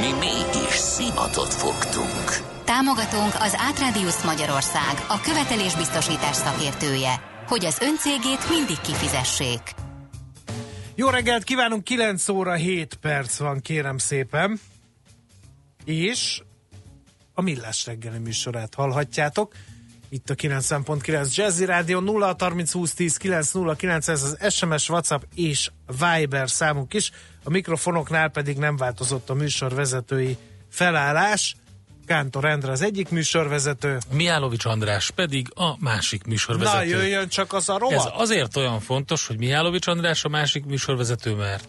Mi mégis szimatot fogtunk. Támogatónk az Átrádiusz Magyarország, a követelésbiztosítás szakértője, hogy az öncégét mindig kifizessék. Jó reggelt kívánunk, 9 óra 7 perc van, kérem szépen. És a Millás reggeli műsorát hallhatjátok. Itt a 90.9 Jazzy Rádió 0 30 20 10 909 ez az SMS, WhatsApp és Viber számunk is. A mikrofonoknál pedig nem változott a műsor vezetői felállás. Kántor Endre az egyik műsorvezető. Mihálovics András pedig a másik műsorvezető. Na jöjjön csak az a rovat. Ez azért olyan fontos, hogy Mihálovics András a másik műsorvezető, mert...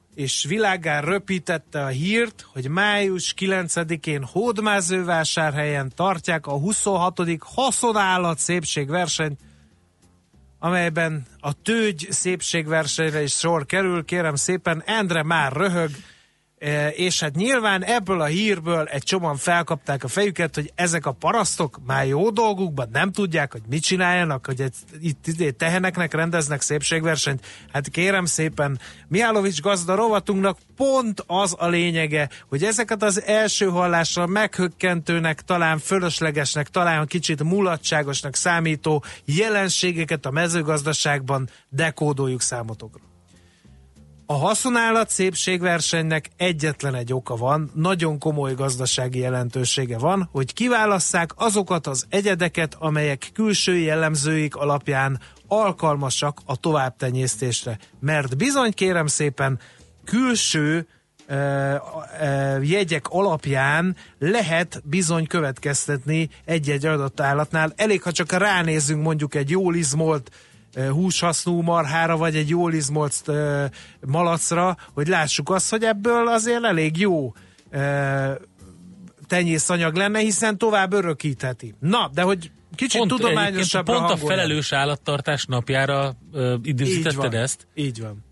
és világán röpítette a hírt, hogy május 9-én Hódmázővásárhelyen tartják a 26. haszonállat szépségversenyt, amelyben a tőgy szépségversenyre is sor kerül. Kérem szépen, Endre már röhög, és hát nyilván ebből a hírből egy csomóan felkapták a fejüket, hogy ezek a parasztok már jó dolgukban nem tudják, hogy mit csináljanak, hogy egy, itt, itt teheneknek rendeznek szépségversenyt. Hát kérem szépen, Mihálovics gazda rovatunknak pont az a lényege, hogy ezeket az első hallásra meghökkentőnek, talán fölöslegesnek, talán kicsit mulatságosnak számító jelenségeket a mezőgazdaságban dekódoljuk számotokra. A haszonállat szépségversenynek egyetlen egy oka van, nagyon komoly gazdasági jelentősége van, hogy kiválasszák azokat az egyedeket, amelyek külső jellemzőik alapján alkalmasak a továbbtenyésztésre. Mert bizony kérem szépen, külső jegyek alapján lehet bizony következtetni egy-egy adott állatnál. Elég, ha csak ránézünk mondjuk egy jól izmolt húshasznú marhára, vagy egy jól izmolt malacra, hogy lássuk azt, hogy ebből azért elég jó tenyészanyag lenne, hiszen tovább örökítheti. Na, de hogy kicsit pont, tudományosabbra Pont a felelős állattartás napjára uh, időzítetted ezt? Így van.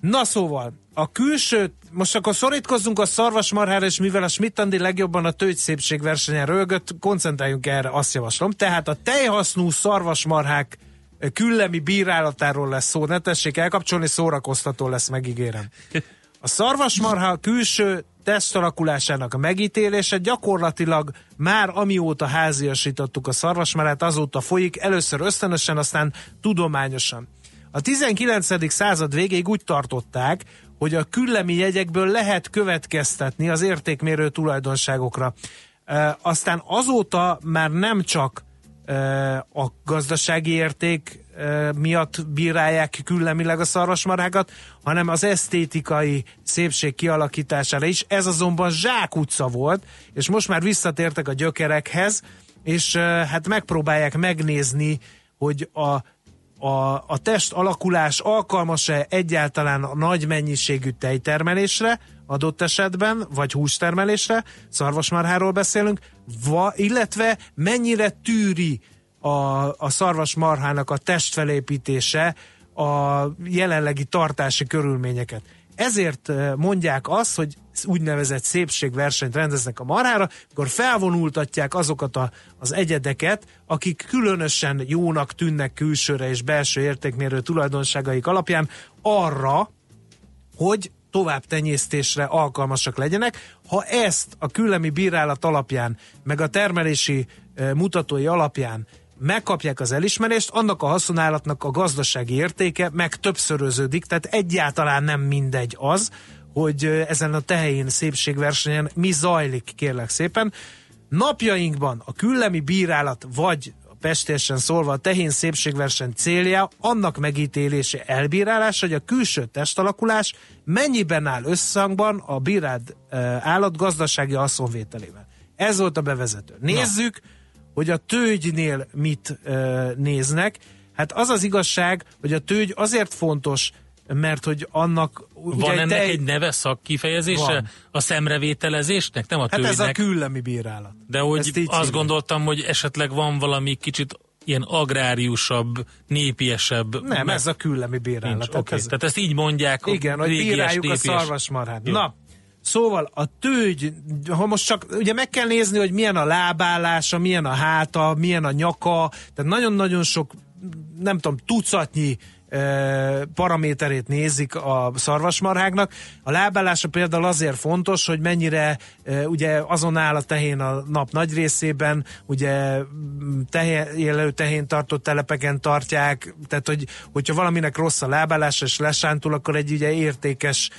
Na szóval, a külső, most akkor szorítkozzunk a szarvasmarhára, és mivel a Schmidt legjobban a tőgy szépség versenyen rögött, koncentráljunk erre, azt javaslom. Tehát a tejhasznú szarvasmarhák küllemi bírálatáról lesz szó, ne tessék elkapcsolni, szórakoztató lesz, megígérem. A szarvasmarha külső testalakulásának a megítélése gyakorlatilag már amióta háziasítottuk a szarvasmarát, azóta folyik, először ösztönösen, aztán tudományosan. A 19. század végéig úgy tartották, hogy a küllemi jegyekből lehet következtetni az értékmérő tulajdonságokra. E, aztán azóta már nem csak a gazdasági érték miatt bírálják küllemileg a szarvasmarákat, hanem az esztétikai szépség kialakítására is. Ez azonban zsákutca volt, és most már visszatértek a gyökerekhez, és hát megpróbálják megnézni, hogy a a, a test alakulás alkalmas-e egyáltalán a nagy mennyiségű tejtermelésre, adott esetben, vagy hústermelésre, szarvasmarháról beszélünk, va, illetve mennyire tűri a, a szarvasmarhának a testfelépítése a jelenlegi tartási körülményeket. Ezért eh, mondják azt, hogy úgynevezett szépségversenyt rendeznek a marhára, akkor felvonultatják azokat a, az egyedeket, akik különösen jónak tűnnek külsőre és belső értékmérő tulajdonságaik alapján arra, hogy tovább tenyésztésre alkalmasak legyenek. Ha ezt a küllemi bírálat alapján, meg a termelési e, mutatói alapján megkapják az elismerést, annak a haszonállatnak a gazdasági értéke meg többszöröződik, tehát egyáltalán nem mindegy az, hogy ezen a tehén szépségversenyen mi zajlik, kérlek szépen. Napjainkban a küllemi bírálat vagy pestésen szólva a tehén szépségverseny célja annak megítélése, elbírálása, hogy a külső testalakulás mennyiben áll összhangban a bírád e, állat gazdasági haszonvételével. Ez volt a bevezető. Nézzük, Na. hogy a tőgynél mit e, néznek. Hát az az igazság, hogy a tőgy azért fontos, mert hogy annak... Van ennek te... egy neve szakkifejezése? Van. A szemrevételezésnek? Nem a tőgynek? Hát ez a küllemi bírálat. De hogy azt szíven. gondoltam, hogy esetleg van valami kicsit ilyen agráriusabb, népiesebb. Nem, meg... ez a küllemi bírálat. Nincs, okay. ez... Tehát ezt így mondják. Igen, hogy bíráljuk népies... a szarvasmarhát. Jó. Na, Szóval a tőgy, ha most csak ugye meg kell nézni, hogy milyen a lábállása, milyen a háta, milyen a nyaka, tehát nagyon-nagyon sok, nem tudom, tucatnyi paraméterét nézik a szarvasmarháknak. A lábállása például azért fontos, hogy mennyire ugye azon áll a tehén a nap nagy részében, ugye tehén, élő tehén tartott telepeken tartják, tehát hogy, hogyha valaminek rossz a lábállása és lesántul, akkor egy ugye értékes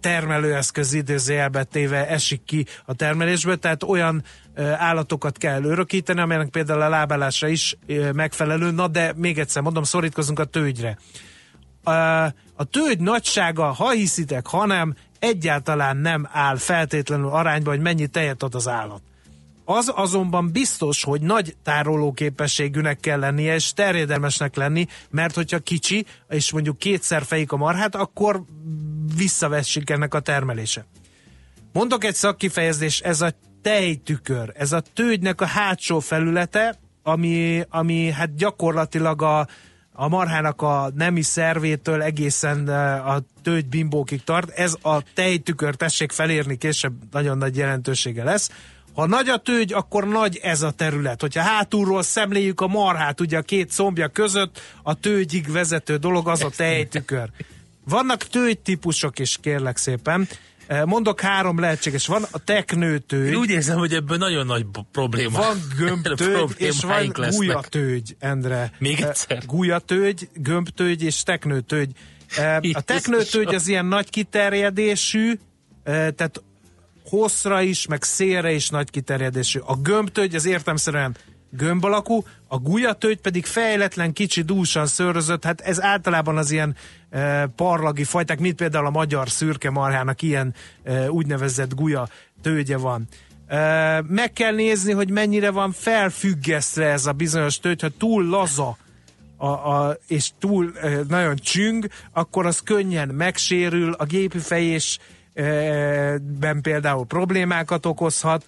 termelőeszköz időzőjelbe téve esik ki a termelésből, tehát olyan állatokat kell örökíteni, amelynek például a lábálásra is megfelelő, na de még egyszer mondom, szorítkozunk a tőgyre. A tőgy nagysága, ha hiszitek, hanem egyáltalán nem áll feltétlenül arányba, hogy mennyi tejet ad az állat. Az azonban biztos, hogy nagy tároló képességűnek kell lennie, és terjedelmesnek lenni, mert hogyha kicsi, és mondjuk kétszer fejik a marhát, akkor visszavessik ennek a termelése. Mondok egy szakkifejezés, ez a tejtükör, ez a tőgynek a hátsó felülete, ami, ami hát gyakorlatilag a, a marhának a nemi szervétől egészen a tőgybimbókig tart. Ez a tejtükör, tessék felérni, később nagyon nagy jelentősége lesz. Ha nagy a tőgy, akkor nagy ez a terület. Hogyha hátulról szemléljük a marhát, ugye a két szombja között, a tőgyig vezető dolog az a tejtükör. Vannak tőgytípusok is, kérlek szépen. Mondok három lehetséges. Van a teknőtőgy. Én úgy érzem, hogy ebből nagyon nagy probléma. Van gömbtőgy, és van gújatőgy, Endre. Még egyszer. Gújatőgy, gömbtőgy és teknőtőgy. A teknőtőgy az ilyen nagy kiterjedésű, tehát hosszra is, meg szélre is nagy kiterjedésű. A gömbtőgy az értemszerűen gömb alakú, a gulyatőgy pedig fejletlen, kicsi, dúsan szőrözött, hát ez általában az ilyen e, parlagi fajták, mint például a magyar szürke marhának ilyen e, úgynevezett gulya tőgye van. E, meg kell nézni, hogy mennyire van felfüggesztve ez a bizonyos tőgy, ha túl laza a, a, és túl e, nagyon csüng, akkor az könnyen megsérül, a gépi fejésben például problémákat okozhat,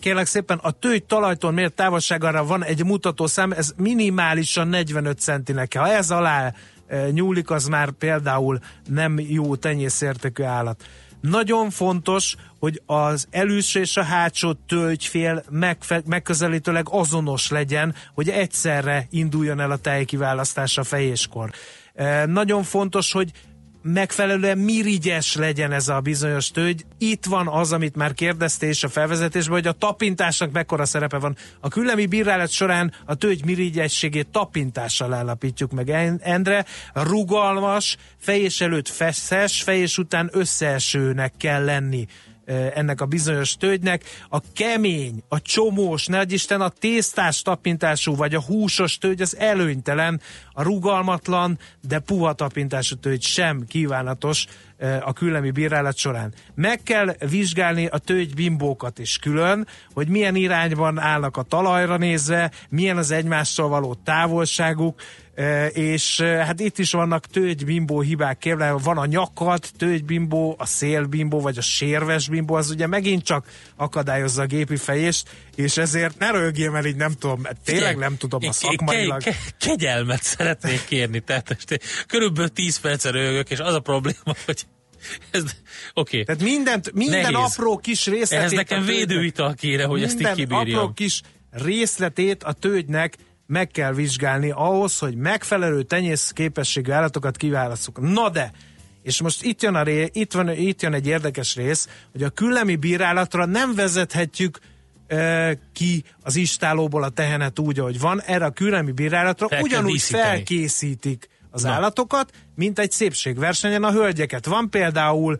kérlek szépen a tőgy talajtól mért távolságára van egy mutatószám, ez minimálisan 45 centinek. Ha ez alá e, nyúlik, az már például nem jó tenyészértékű állat. Nagyon fontos, hogy az előső és a hátsó tölgyfél megfe- megközelítőleg azonos legyen, hogy egyszerre induljon el a tejkiválasztás a fejéskor. E, nagyon fontos, hogy megfelelően mirigyes legyen ez a bizonyos tőgy. Itt van az, amit már kérdezte és a felvezetésben, hogy a tapintásnak mekkora szerepe van. A küllemi bírálat során a tőgy mirigyességét tapintással állapítjuk meg. Endre rugalmas, fejés előtt feszes, fejés után összeesőnek kell lenni ennek a bizonyos tőgynek. A kemény, a csomós, ne Isten a tésztás tapintású, vagy a húsos tőgy az előnytelen, a rugalmatlan, de puha tapintású tőgy sem kívánatos a küllemi bírálat során. Meg kell vizsgálni a tőgy bimbókat is külön, hogy milyen irányban állnak a talajra nézve, milyen az egymástól való távolságuk, és hát itt is vannak tőgybimbó hibák kérlek, van a nyakat, tőgybimbó, a szélbimbó, vagy a sérves bimbó, az ugye megint csak akadályozza a gépi fejést, és ezért ne rögjél, mert így nem tudom, tényleg nem tudom a szakmailag. Ke- ke- kegyelmet szeretnék kérni, tehát körülbelül 10 percre rögök, és az a probléma, hogy ez, oké. Okay. Tehát mindent, minden Nehéz. apró kis részletét... Ehhez nekem védőital kéne, hogy ezt így kibírjam. apró kis részletét a tőgynek meg kell vizsgálni ahhoz, hogy megfelelő tenyész képességű állatokat kiválasztjuk. Na de, és most itt jön, a ré, itt, van, itt jön egy érdekes rész, hogy a küllemi bírálatra nem vezethetjük e, ki az istálóból a tehenet úgy, ahogy van. Erre a küllemi bírálatra Fel ugyanúgy felkészítik az Na. állatokat, mint egy szépségversenyen a hölgyeket. Van például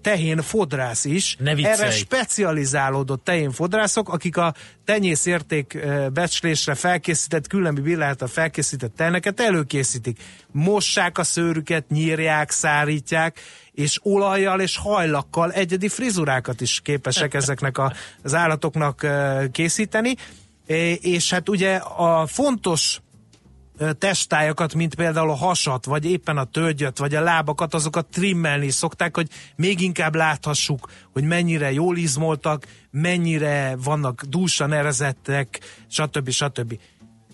tehén fodrász is. Ne viccelj. Erre specializálódott tehén fodrászok, akik a tenyész érték becslésre felkészített, különböző a felkészített teheneket előkészítik. Mossák a szőrüket, nyírják, szárítják, és olajjal és hajlakkal egyedi frizurákat is képesek ezeknek a, az állatoknak készíteni. És hát ugye a fontos testájakat, mint például a hasat, vagy éppen a tölgyöt, vagy a lábakat, azokat trimmelni szokták, hogy még inkább láthassuk, hogy mennyire jól izmoltak, mennyire vannak dúsan erezettek, stb. stb.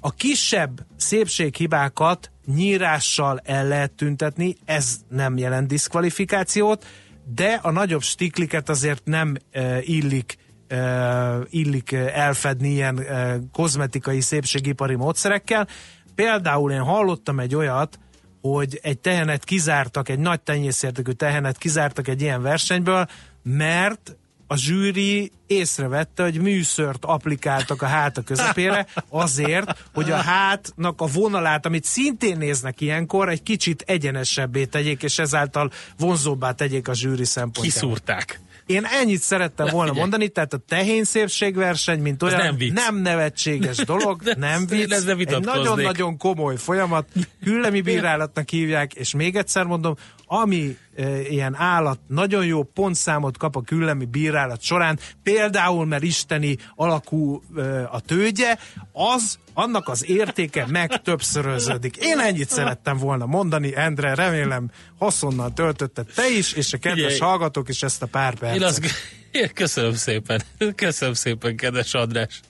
A kisebb szépséghibákat nyírással el lehet tüntetni, ez nem jelent diszkvalifikációt, de a nagyobb stikliket azért nem illik illik elfedni ilyen uh, kozmetikai szépségipari módszerekkel, Például én hallottam egy olyat, hogy egy tehenet kizártak, egy nagy tenyészértékű tehenet kizártak egy ilyen versenyből, mert a zsűri észrevette, hogy műszört applikáltak a háta közepére azért, hogy a hátnak a vonalát, amit szintén néznek ilyenkor, egy kicsit egyenesebbé tegyék, és ezáltal vonzóbbá tegyék a zsűri szempontjából. Kiszúrták. Én ennyit szerettem volna Figyelj. mondani, tehát a tehén szépségverseny, mint olyan nem, vicc. nem nevetséges dolog, nem vicc, egy nagyon-nagyon komoly folyamat, küllemi bírálatnak hívják, és még egyszer mondom, ami e, ilyen állat nagyon jó pontszámot kap a küllemi bírálat során, például mert isteni alakú e, a tőgye, az annak az értéke meg többszöröződik. Én ennyit szerettem volna mondani, Endre, remélem haszonnal töltötted te is, és a kedves Ugye, hallgatók is ezt a pár percet. Én azt, köszönöm szépen, köszönöm szépen, kedves András.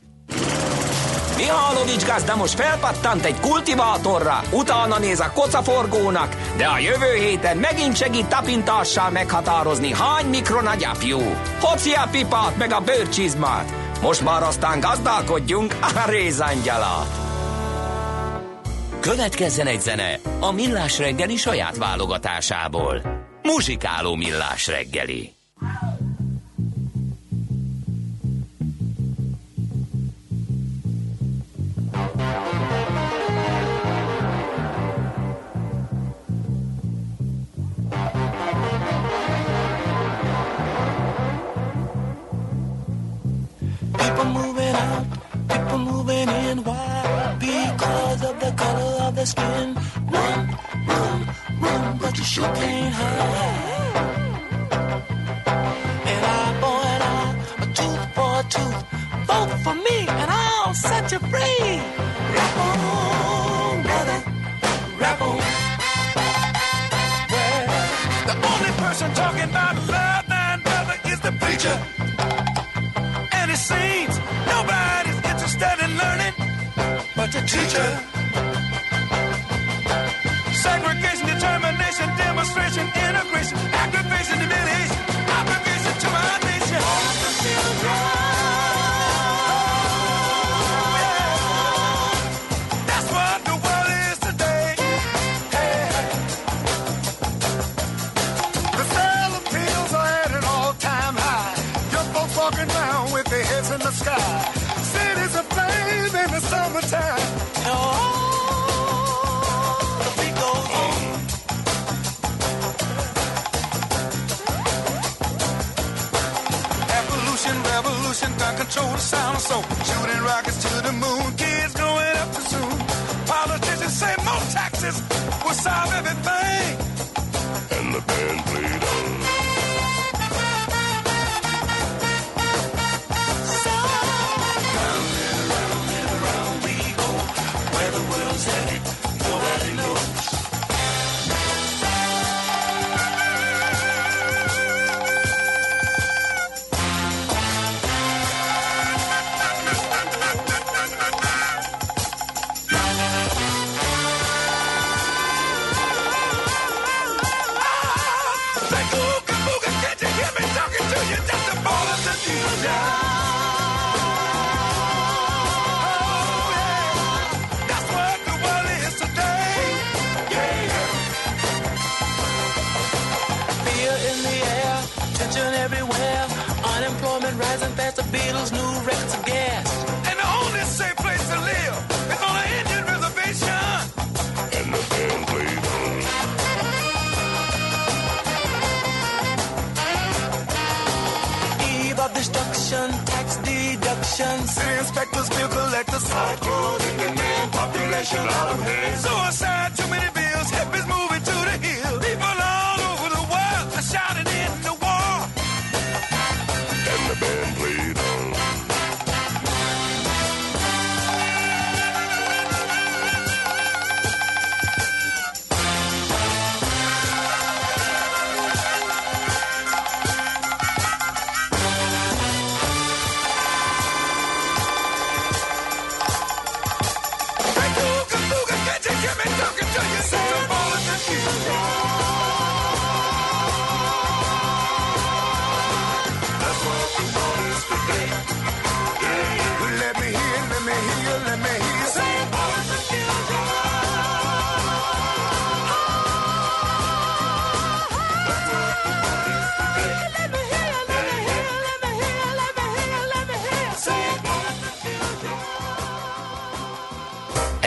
Mihálovics gazda most felpattant egy kultivátorra, utána néz a kocaforgónak, de a jövő héten megint segít tapintással meghatározni, hány mikron a gyapjú. Hoci a pipát meg a bőrcsizmát. Most már aztán gazdálkodjunk a rézangyalat. Következzen egy zene a Millás reggeli saját válogatásából. Muzsikáló Millás reggeli. Of skin. Run, run, run, but you sure can't hide. An eye for an eye, a tooth for a tooth. Vote for me, and I'll set you free. Rap on, brother, rap on. Well, the only person talking about love, nine brother, is the preacher. And it seems nobody's interested in learning but a teacher.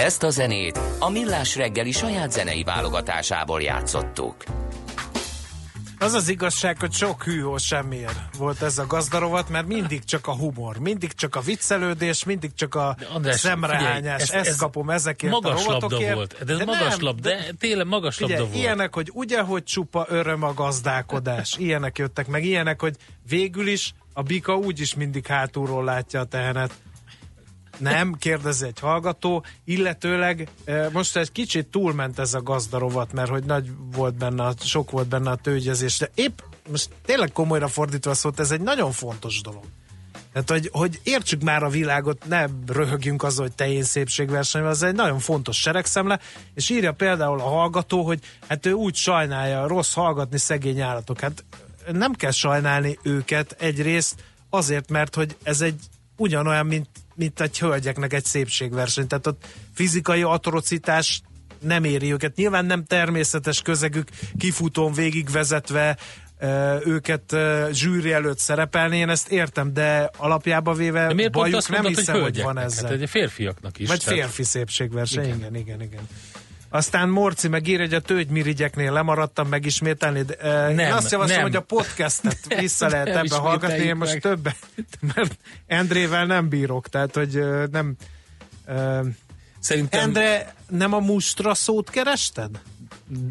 Ezt a zenét a Millás reggeli saját zenei válogatásából játszottuk. Az az igazság, hogy sok hűhó semmiért volt ez a gazdarovat, mert mindig csak a humor, mindig csak a viccelődés, mindig csak a András, szemrehányás. figyelj, ez- ezt ez kapom ezekért Magas a labda volt. De ez De magas nem, labda, de- de tényleg magas labda Figyelj, volt. ilyenek, hogy ugye, hogy csupa öröm a gazdálkodás. Ilyenek jöttek meg. Ilyenek, hogy végül is a bika úgyis mindig hátulról látja a tehenet. Nem, kérdezi egy hallgató, illetőleg eh, most egy kicsit túlment ez a gazdarovat, mert hogy nagy volt benne, sok volt benne a tőgyezés, de épp most tényleg komolyra fordítva szólt, ez egy nagyon fontos dolog. Tehát, hogy, hogy értsük már a világot, ne röhögjünk az, hogy tején szépségverseny, az egy nagyon fontos seregszemle, és írja például a hallgató, hogy hát ő úgy sajnálja, rossz hallgatni szegény állatok. Hát nem kell sajnálni őket egyrészt azért, mert hogy ez egy ugyanolyan, mint, mint egy hölgyeknek egy szépségverseny. Tehát ott fizikai atrocitás nem éri őket. Nyilván nem természetes közegük kifutón végigvezetve őket zsűri előtt szerepelni, én ezt értem, de alapjába véve De miért pont bajuk azt nem mondod, hogy hiszem, hogy van hölgyeknek? ezzel. Hát egy férfiaknak is. Vagy tehát- férfi szépségverseny. Igen. igen, igen, igen. Aztán Morci meg ír, hogy a tőgymirigyeknél lemaradtam megismételni, de én Nem, azt javaslom, nem. hogy a podcastet vissza lehet Nem ebben hallgatni, én most meg. többet, mert Endrével nem bírok, tehát hogy uh, nem... Uh, Szerintem, Endre, nem a mustra szót kerested?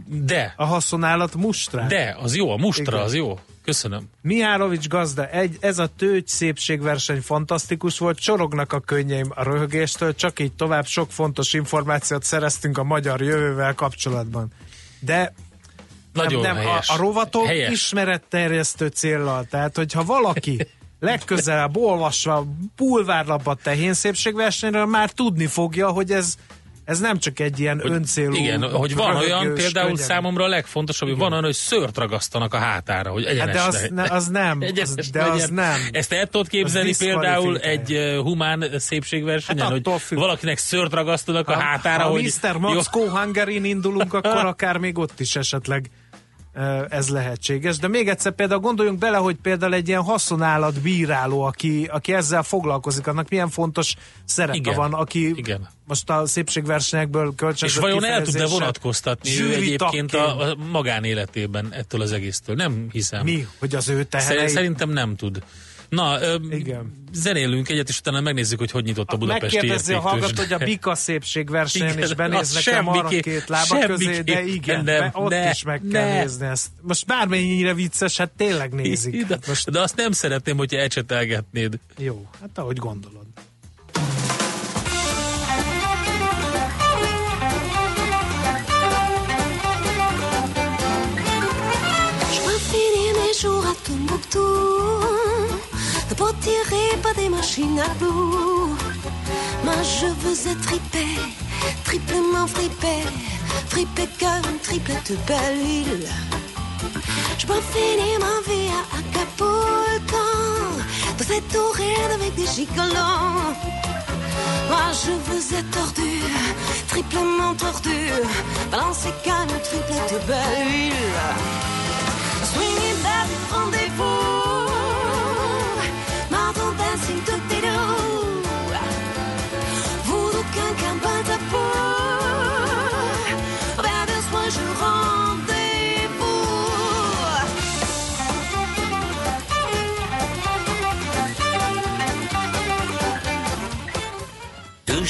de, A haszonállat mustrát? de, az jó, a mustra Igen. az jó. Köszönöm. Mihálovics gazda, egy, ez a tőgy szépségverseny fantasztikus volt, csorognak a könnyeim a röhögéstől, csak így tovább sok fontos információt szereztünk a magyar jövővel kapcsolatban. De Nagyon nem, nem, helyes. a, a rovatok helyes. ismeretterjesztő céllal, tehát hogyha valaki legközelebb olvasva a bulvárlapot tehén szépségversenyről már tudni fogja, hogy ez ez nem csak egy ilyen Hogy- öncélú Igen, hogy van olyan, például könnyen- számomra a legfontosabb, hogy van olyan, hogy szőrt ragasztanak a hátára, hogy Hát egyenes de az, ne, az nem, az, Egyenes de az nem. Ezt el tudod képzelni Az például egy uh, humán szépségversenyen, Hát hogy függ. valakinek szőrt ragasztanak a Ha- hátára, ha hogy... Mr. Maxco Hungarin indulunk, akkor akár még ott is esetleg ez lehetséges. De még egyszer például gondoljunk bele, hogy például egy ilyen haszonállat bíráló, aki, aki ezzel foglalkozik, annak milyen fontos szerepe Igen. van, aki Igen. most a szépségversenyekből És kölcsönzött vajon el tud-e vonatkoztatni ő egyébként a, a magánéletében ettől az egésztől? Nem hiszem. Mi? Hogy az ő teherei... Szerintem nem tud. Na, ö, Igen. zenélünk egyet, és utána megnézzük, hogy hogy nyitott a Budapesti Megkérdezi a hallgató, hogy a bika szépségversenyen Igen, is benéznek az nem arra két lába közé, de igen, nem, be, ott ne, is meg kell ne. nézni ezt. Most bármennyire vicces, hát tényleg nézik. De, Hát most de azt nem szeretném, hogyha ecsetelgetnéd. jó, hát ahogy gondolod. Je veux finir mes jours à Tombouctou Pas tirer pas des machines à bout. Moi je veux être tripé Triplement fripé Fripé comme une triplette belle. Île Je peux finir ma vie à Acapulco Dans cette oreille avec des gigolos. Moi je veux être tordu, triplement tordu, balancer comme une triplette belle. Back, rendez-vous,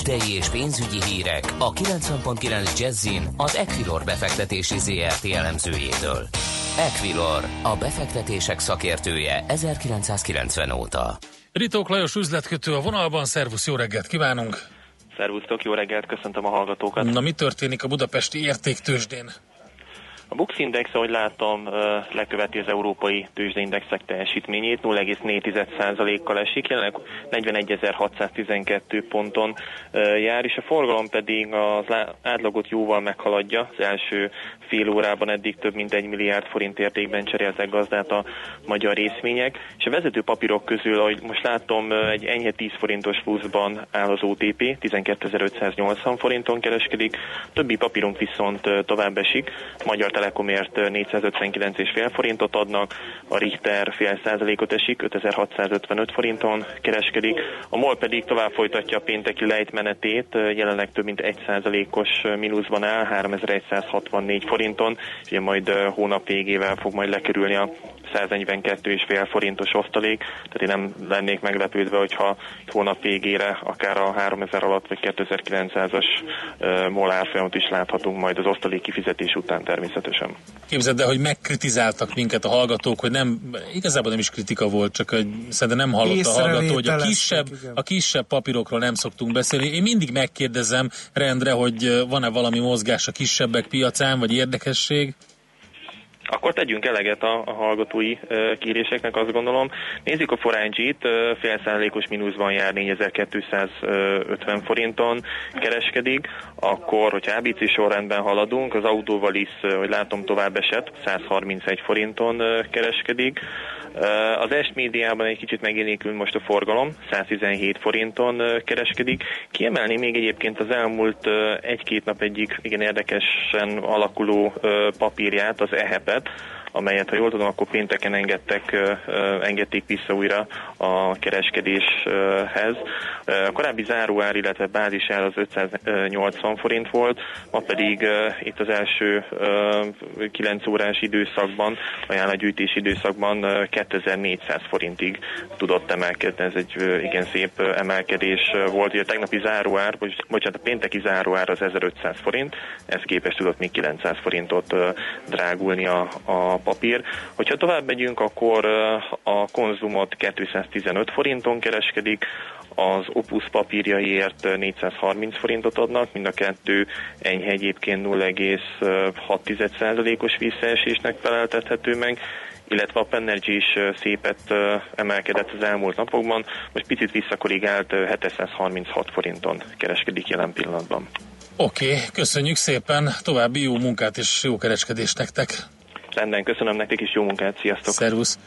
Tőzsdei és pénzügyi hírek a 90.9 Jazzin az Equilor befektetési ZRT elemzőjétől. Equilor, a befektetések szakértője 1990 óta. Ritók Lajos üzletkötő a vonalban, szervusz, jó reggelt kívánunk! Szervusztok, jó reggelt, köszöntöm a hallgatókat. Na mi történik a budapesti értéktősdén? A Bux Index, ahogy látom, leköveti az európai tőzsdeindexek teljesítményét, 0,4%-kal esik, jelenleg 41.612 ponton jár, és a forgalom pedig az átlagot jóval meghaladja. Az első fél órában eddig több mint egy milliárd forint értékben cseréltek gazdát a magyar részvények, és a vezető papírok közül, ahogy most látom, egy enyhe 10 forintos pluszban áll az OTP, 12.580 forinton kereskedik, többi papírunk viszont tovább esik, Magyar Telekomért 459,5 forintot adnak, a Richter fél százalékot esik, 5655 forinton kereskedik, a MOL pedig tovább folytatja a pénteki lejtmenetét, jelenleg több mint 1 százalékos mínuszban áll, 3164 forinton, és ugye majd hónap végével fog majd lekerülni a 142,5 forintos osztalék, tehát én nem lennék meglepődve, hogyha hónap végére akár a 3000 alatt vagy 2900-as MOL árfolyamot is láthatunk majd az osztalék kifizetés után természetesen. Képzeld el, hogy megkritizáltak minket a hallgatók, hogy nem, igazából nem is kritika volt, csak hogy szerintem nem hallott a hallgató, hogy a kisebb, a kisebb papírokról nem szoktunk beszélni. Én mindig megkérdezem rendre, hogy van-e valami mozgás a kisebbek piacán, vagy érdekesség. Akkor tegyünk eleget a, a hallgatói uh, kéréseknek, azt gondolom. Nézzük a forányzsit, uh, fél százalékos mínuszban jár 4250 forinton kereskedik, akkor, hogyha ABC sorrendben haladunk, az autóval is, hogy látom, tovább esett, 131 forinton uh, kereskedik. Az est médiában egy kicsit megjelenik most a forgalom, 117 forinton kereskedik. Kiemelni még egyébként az elmúlt egy-két nap egyik igen érdekesen alakuló papírját, az EHEP-et, amelyet, ha jól tudom, akkor pénteken engedtek, engedték vissza újra a kereskedéshez. A korábbi záróár, illetve bázisár az 580 forint volt, ma pedig itt az első 9 órás időszakban, ajánlagyűjtés időszakban 2400 forintig tudott emelkedni. Ez egy igen szép emelkedés volt. A tegnapi záróár, bocsánat, a pénteki záróár az 1500 forint, ez képes tudott még 900 forintot drágulni a, a papír. Hogyha tovább megyünk, akkor a konzumot 215 forinton kereskedik, az Opus papírjaiért 430 forintot adnak, mind a kettő enyhe egyébként 0,6%-os visszaesésnek feleltethető meg, illetve a Pennergy is szépet emelkedett az elmúlt napokban, most picit visszakorrigált 736 forinton kereskedik jelen pillanatban. Oké, okay, köszönjük szépen, további jó munkát és jó kereskedést nektek! Rendben, köszönöm nektek is, jó munkát, sziasztok! Szervusz!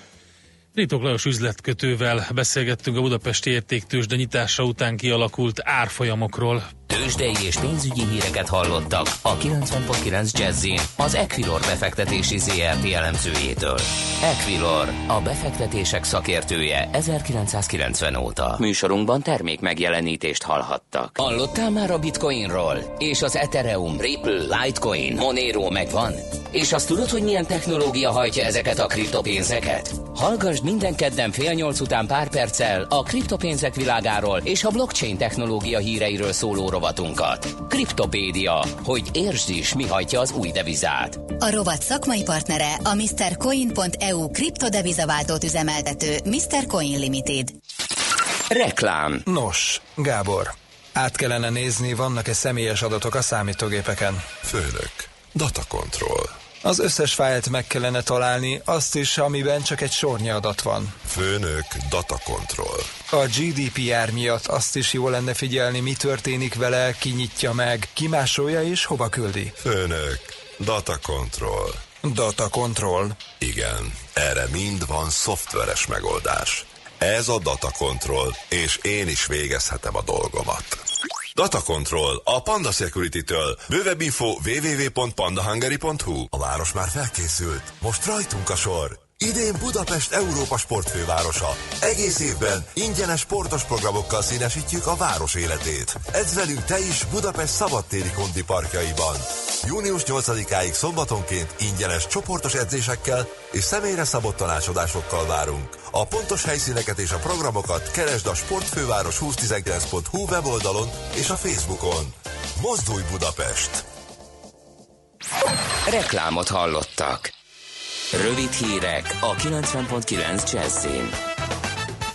Ritok Lajos üzletkötővel beszélgettünk a Budapesti Értéktősde nyitása után kialakult árfolyamokról. Tőzsdei és pénzügyi híreket hallottak a 90.9 Jazzin az Equilor befektetési ZRT elemzőjétől. Equilor, a befektetések szakértője 1990 óta. Műsorunkban termék megjelenítést hallhattak. Hallottál már a Bitcoinról? És az Ethereum, Ripple, Litecoin, Monero megvan? És azt tudod, hogy milyen technológia hajtja ezeket a kriptopénzeket? Hallgass minden kedden fél nyolc után pár perccel a kriptopénzek világáról és a blockchain technológia híreiről szóló rovatunkat. Kriptopédia, hogy értsd is, mi hajtja az új devizát. A rovat szakmai partnere a MrCoin.eu kriptodevizaváltót üzemeltető Mr. Coin Limited. Reklám. Nos, Gábor, át kellene nézni, vannak-e személyes adatok a számítógépeken. Főnök, data control. Az összes fájlt meg kellene találni, azt is, amiben csak egy sornyi adat van. Főnök, data control. A GDPR miatt azt is jó lenne figyelni, mi történik vele, ki nyitja meg, ki másolja és hova küldi. Főnök, data control. Data control. Igen, erre mind van szoftveres megoldás. Ez a data control, és én is végezhetem a dolgomat. Data Control a Panda Security-től. Bővebb info www.pandahungary.hu A város már felkészült. Most rajtunk a sor. Idén Budapest Európa sportfővárosa. Egész évben ingyenes sportos programokkal színesítjük a város életét. Edz velünk te is Budapest szabadtéri kondi parkjaiban. Június 8-áig szombatonként ingyenes csoportos edzésekkel és személyre szabott tanácsadásokkal várunk. A pontos helyszíneket és a programokat keresd a Sportfőváros 2019.hu weboldalon és a Facebookon. Mozdulj Budapest! Reklámot hallottak. Rövid hírek a 90.9 Jazzin.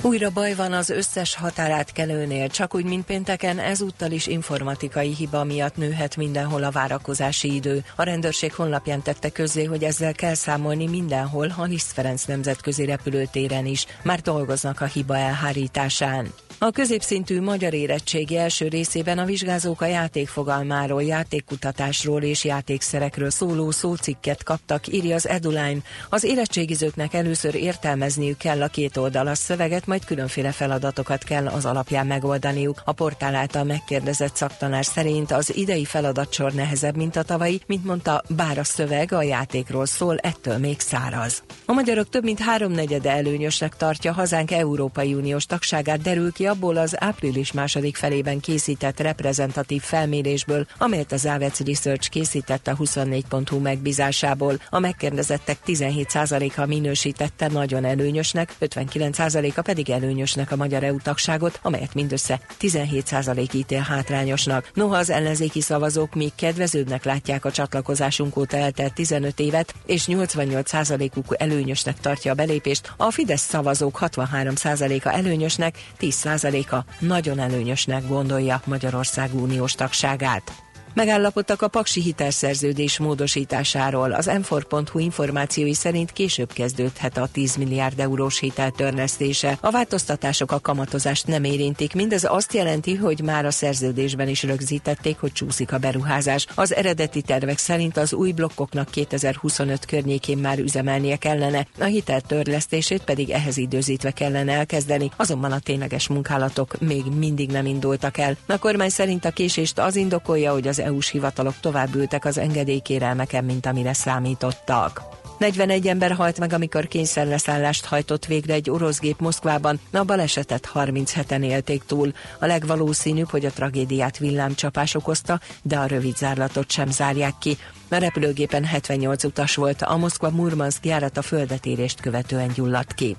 Újra baj van az összes határátkelőnél, csak úgy, mint pénteken, ezúttal is informatikai hiba miatt nőhet mindenhol a várakozási idő. A rendőrség honlapján tette közzé, hogy ezzel kell számolni mindenhol, a Liszt Ferenc nemzetközi repülőtéren is. Már dolgoznak a hiba elhárításán. A középszintű magyar érettségi első részében a vizsgázók a játékfogalmáról, játékkutatásról és játékszerekről szóló szócikket kaptak, írja az Eduline. Az érettségizőknek először értelmezniük kell a két oldalas szöveget, majd különféle feladatokat kell az alapján megoldaniuk. A portál által megkérdezett szaktanár szerint az idei feladatsor nehezebb, mint a tavalyi, mint mondta, bár a szöveg a játékról szól, ettől még száraz. A magyarok több mint háromnegyede előnyösnek tartja hazánk Európai Uniós tagságát, derül ki abból az április második felében készített reprezentatív felmérésből, amelyet az Avec Research készített a 24.hu megbízásából. A megkérdezettek 17%-a minősítette nagyon előnyösnek, 59%-a pedig előnyösnek a magyar EU tagságot, amelyet mindössze 17% ítél hátrányosnak. Noha az ellenzéki szavazók még kedvezőbbnek látják a csatlakozásunk óta eltelt 15 évet, és 88%-uk előnyösnek tartja a belépést, a Fidesz szavazók 63%-a előnyösnek, 10%-a nagyon előnyösnek gondolja Magyarország uniós tagságát. Megállapodtak a paksi hitelszerződés módosításáról. Az m információi szerint később kezdődhet a 10 milliárd eurós hiteltörlesztése. A változtatások a kamatozást nem érintik, mindez azt jelenti, hogy már a szerződésben is rögzítették, hogy csúszik a beruházás. Az eredeti tervek szerint az új blokkoknak 2025 környékén már üzemelnie kellene, a hitel törlesztését pedig ehhez időzítve kellene elkezdeni, azonban a tényleges munkálatok még mindig nem indultak el. A kormány szerint a késést az indokolja, hogy az EU-s hivatalok tovább ültek az engedélykérelmeken, mint amire számítottak. 41 ember halt meg, amikor kényszerleszállást hajtott végre egy orosz gép Moszkvában, a balesetet 37-en élték túl. A legvalószínűbb, hogy a tragédiát villámcsapás okozta, de a rövid zárlatot sem zárják ki. A repülőgépen 78 utas volt, a Moszkva-Murmanszk járat a földetérést követően gyulladt ki.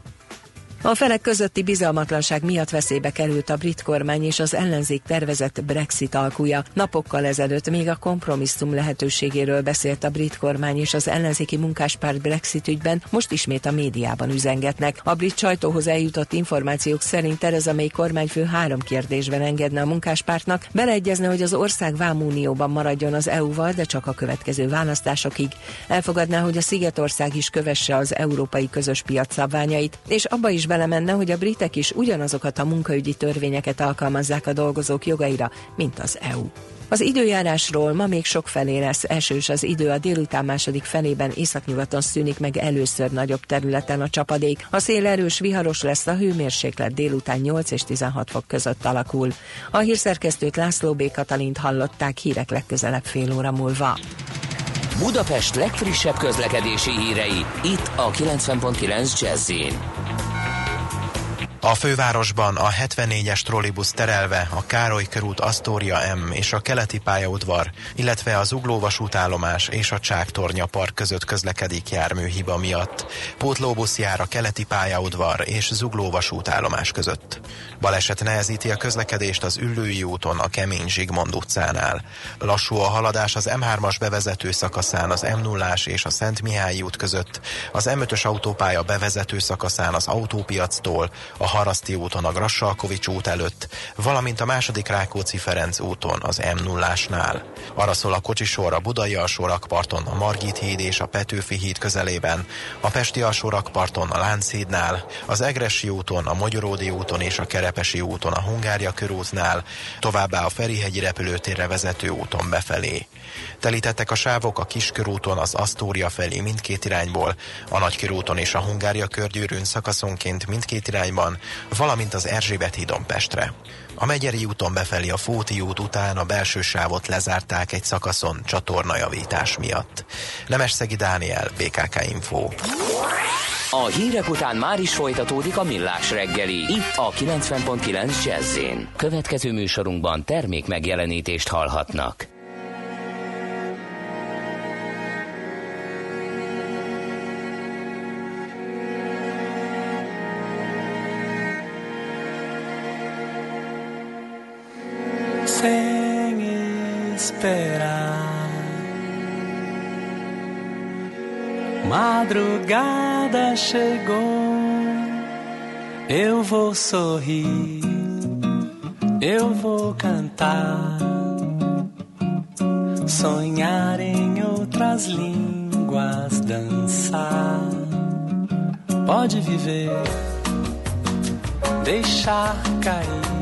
A felek közötti bizalmatlanság miatt veszélybe került a brit kormány és az ellenzék tervezett Brexit alkuja. Napokkal ezelőtt még a kompromisszum lehetőségéről beszélt a brit kormány és az ellenzéki munkáspárt Brexit ügyben, most ismét a médiában üzengetnek. A brit sajtóhoz eljutott információk szerint Tereza May kormányfő három kérdésben engedne a munkáspártnak, beleegyezne, hogy az ország vámunióban maradjon az EU-val, de csak a következő választásokig. Elfogadná, hogy a Szigetország is kövesse az európai közös piac szabványait, és abba is belemenne, hogy a britek is ugyanazokat a munkaügyi törvényeket alkalmazzák a dolgozók jogaira, mint az EU. Az időjárásról ma még sok felé lesz esős az idő, a délután második felében északnyugaton szűnik meg először nagyobb területen a csapadék. A szél erős, viharos lesz, a hőmérséklet délután 8 és 16 fok között alakul. A hírszerkesztőt László B. Katalint hallották hírek legközelebb fél óra múlva. Budapest legfrissebb közlekedési hírei, itt a 90.9 jazz a fővárosban a 74-es trollibusz terelve a Károly körút Asztória M és a keleti pályaudvar, illetve az Uglóvasútállomás és a Csáktornya park között közlekedik járműhiba miatt. Pótlóbusz jár a keleti pályaudvar és Zuglóvasútállomás között. Baleset nehezíti a közlekedést az Üllői úton a Kemény Zsigmond utcánál. Lassú a haladás az M3-as bevezető szakaszán az m 0 és a Szent Mihály út között, az M5-ös autópálya bevezető szakaszán az autópiactól, a Haraszti úton a Grassalkovics út előtt, valamint a második Rákóczi-Ferenc úton az M0-ásnál. Arra szól a kocsisor a Budai alsórakparton, a Margit híd és a Petőfi híd közelében, a Pesti alsórakparton, a Lánchídnál, az Egresi úton, a Magyaródi úton és a Kerepesi úton, a Hungária körútnál, továbbá a Ferihegyi repülőtérre vezető úton befelé. Telítettek a sávok a Kiskörúton, az Asztória felé mindkét irányból, a Nagykörúton és a Hungária körgyűrűn szakaszonként mindkét irányban, valamint az Erzsébet hídon Pestre. A Megyeri úton befelé a Fóti út után a belső sávot lezárták egy szakaszon csatornajavítás miatt. Nemesszegi Dániel, BKK Info. A hírek után már is folytatódik a millás reggeli. Itt a 90.9 jazz Következő műsorunkban termék megjelenítést hallhatnak. Sem esperar Madrugada chegou, eu vou sorrir, eu vou cantar, sonhar em outras línguas, dançar. Pode viver, deixar cair.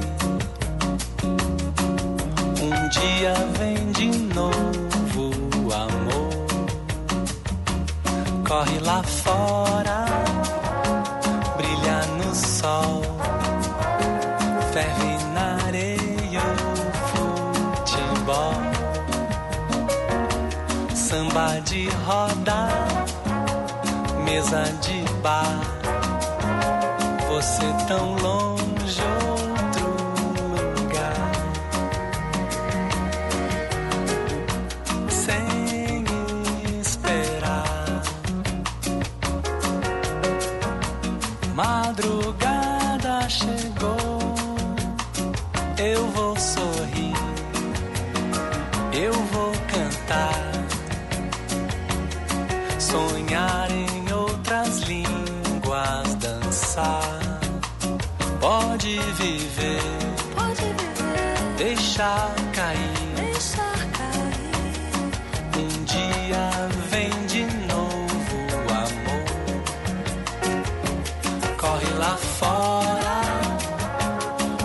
Dia vem de novo corre lá fora, brilha no sol, ferve na areia o futebol, samba de roda, mesa de bar, você tão longe deixar cair. deixar cair. Um dia vem de novo o amor. Corre lá fora,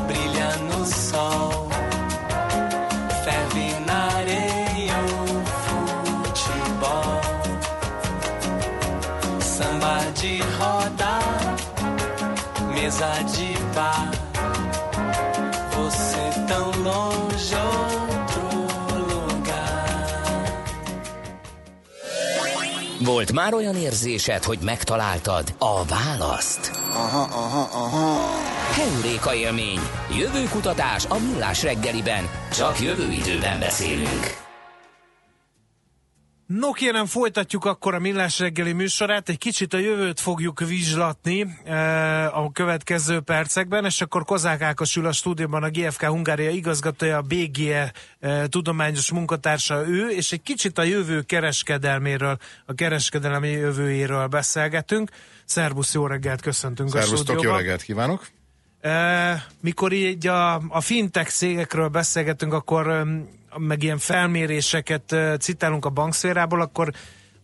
brilha no sol, ferve na areia o futebol. Samba de roda, mesa de Volt már olyan érzésed, hogy megtaláltad a választ? Aha, aha, aha. Heuréka élmény. Jövőkutatás a millás reggeliben. Csak jövő időben beszélünk. No kérem, folytatjuk akkor a Millás reggeli műsorát, egy kicsit a jövőt fogjuk vizslatni e, a következő percekben, és akkor Kozák Ákos ül a stúdióban a GFK Hungária igazgatója, a BGE e, tudományos munkatársa ő, és egy kicsit a jövő kereskedelméről, a kereskedelmi jövőjéről beszélgetünk. Szerbusz, jó reggelt, köszöntünk a Szervusztok, jó stúdióban. reggelt kívánok! Mikor így a, a fintech cégekről beszélgetünk, akkor meg ilyen felméréseket citálunk a bankszférából, akkor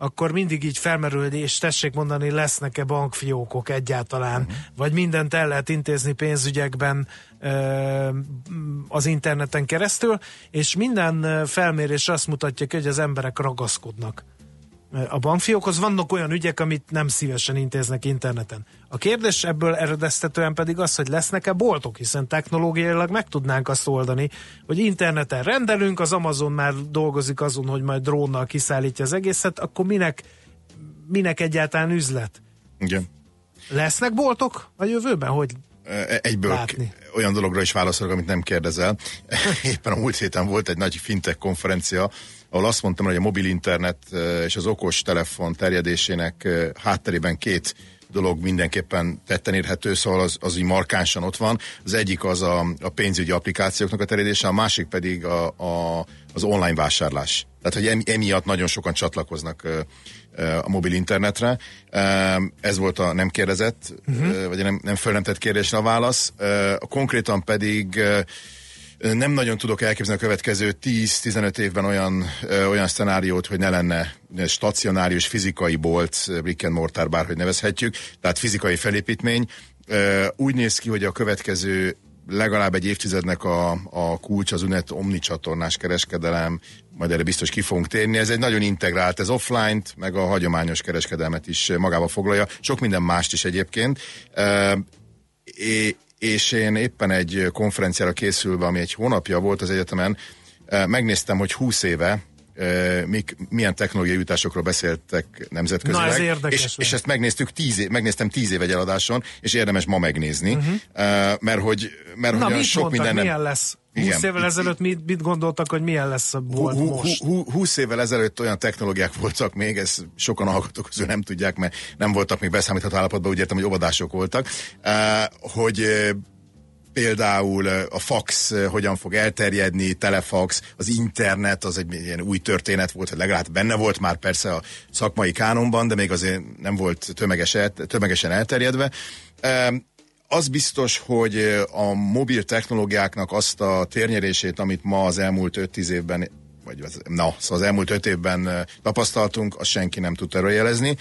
akkor mindig így felmerül, és tessék mondani, lesznek-e bankfiókok egyáltalán, uh-huh. vagy mindent el lehet intézni pénzügyekben az interneten keresztül, és minden felmérés azt mutatja ki, hogy az emberek ragaszkodnak a bankfiókhoz. Vannak olyan ügyek, amit nem szívesen intéznek interneten. A kérdés ebből eredeztetően pedig az, hogy lesznek-e boltok, hiszen technológiailag meg tudnánk azt oldani, hogy interneten rendelünk, az Amazon már dolgozik azon, hogy majd drónnal kiszállítja az egészet, akkor minek, minek egyáltalán üzlet? Igen. Lesznek boltok a jövőben? Hogy E- Egyből Látni. olyan dologra is válaszolok, amit nem kérdezel. Éppen a múlt héten volt egy nagy fintech konferencia, ahol azt mondtam, hogy a mobil internet és az okos telefon terjedésének hátterében két dolog mindenképpen tetten érhető, szóval az, az így markánsan ott van. Az egyik az a, a pénzügyi applikációknak a terjedése, a másik pedig a, a, az online vásárlás. Tehát, hogy em, emiatt nagyon sokan csatlakoznak a mobil internetre. Ez volt a nem kérdezett, uh-huh. vagy nem, nem föl nem tett kérdésre a válasz. Konkrétan pedig nem nagyon tudok elképzelni a következő 10-15 évben olyan, olyan szenáriót, hogy ne lenne stacionárius fizikai bolt, brick and mortar, bárhogy nevezhetjük, tehát fizikai felépítmény. Úgy néz ki, hogy a következő legalább egy évtizednek a, a kulcs az úgynevezett omnicsatornás kereskedelem, majd erre biztos ki fogunk térni. Ez egy nagyon integrált, ez offline-t, meg a hagyományos kereskedelmet is magába foglalja, sok minden mást is egyébként. É- és én éppen egy konferenciára készülve, ami egy hónapja volt az egyetemen, eh, megnéztem, hogy 20 éve mik, milyen technológiai jutásokról beszéltek nemzetközileg. Na, ez érdekes és, és ezt megnéztük tíz év, megnéztem tíz év egy eladáson, és érdemes ma megnézni, uh-huh. uh, mert hogy, mert Na, hogy mit sok mondtak, minden nem... milyen lesz? 20 Igen. évvel ezelőtt mit, mit gondoltak, hogy milyen lesz a bolt Hú- hú- most? hú- Húsz évvel ezelőtt olyan technológiák voltak még, ezt sokan hallgatók közül nem tudják, mert nem voltak még beszámítható állapotban, úgy értem, hogy óvodások voltak, eh, hogy eh, például a fax hogyan fog elterjedni, telefax, az internet, az egy ilyen új történet volt, hogy legalább benne volt már persze a szakmai kánonban, de még azért nem volt tömeges, tömegesen elterjedve. Az biztos, hogy a mobil technológiáknak azt a térnyerését, amit ma az elmúlt 5-10 évben vagy na, szóval az elmúlt öt évben tapasztaltunk, azt senki nem tudta előjelezni.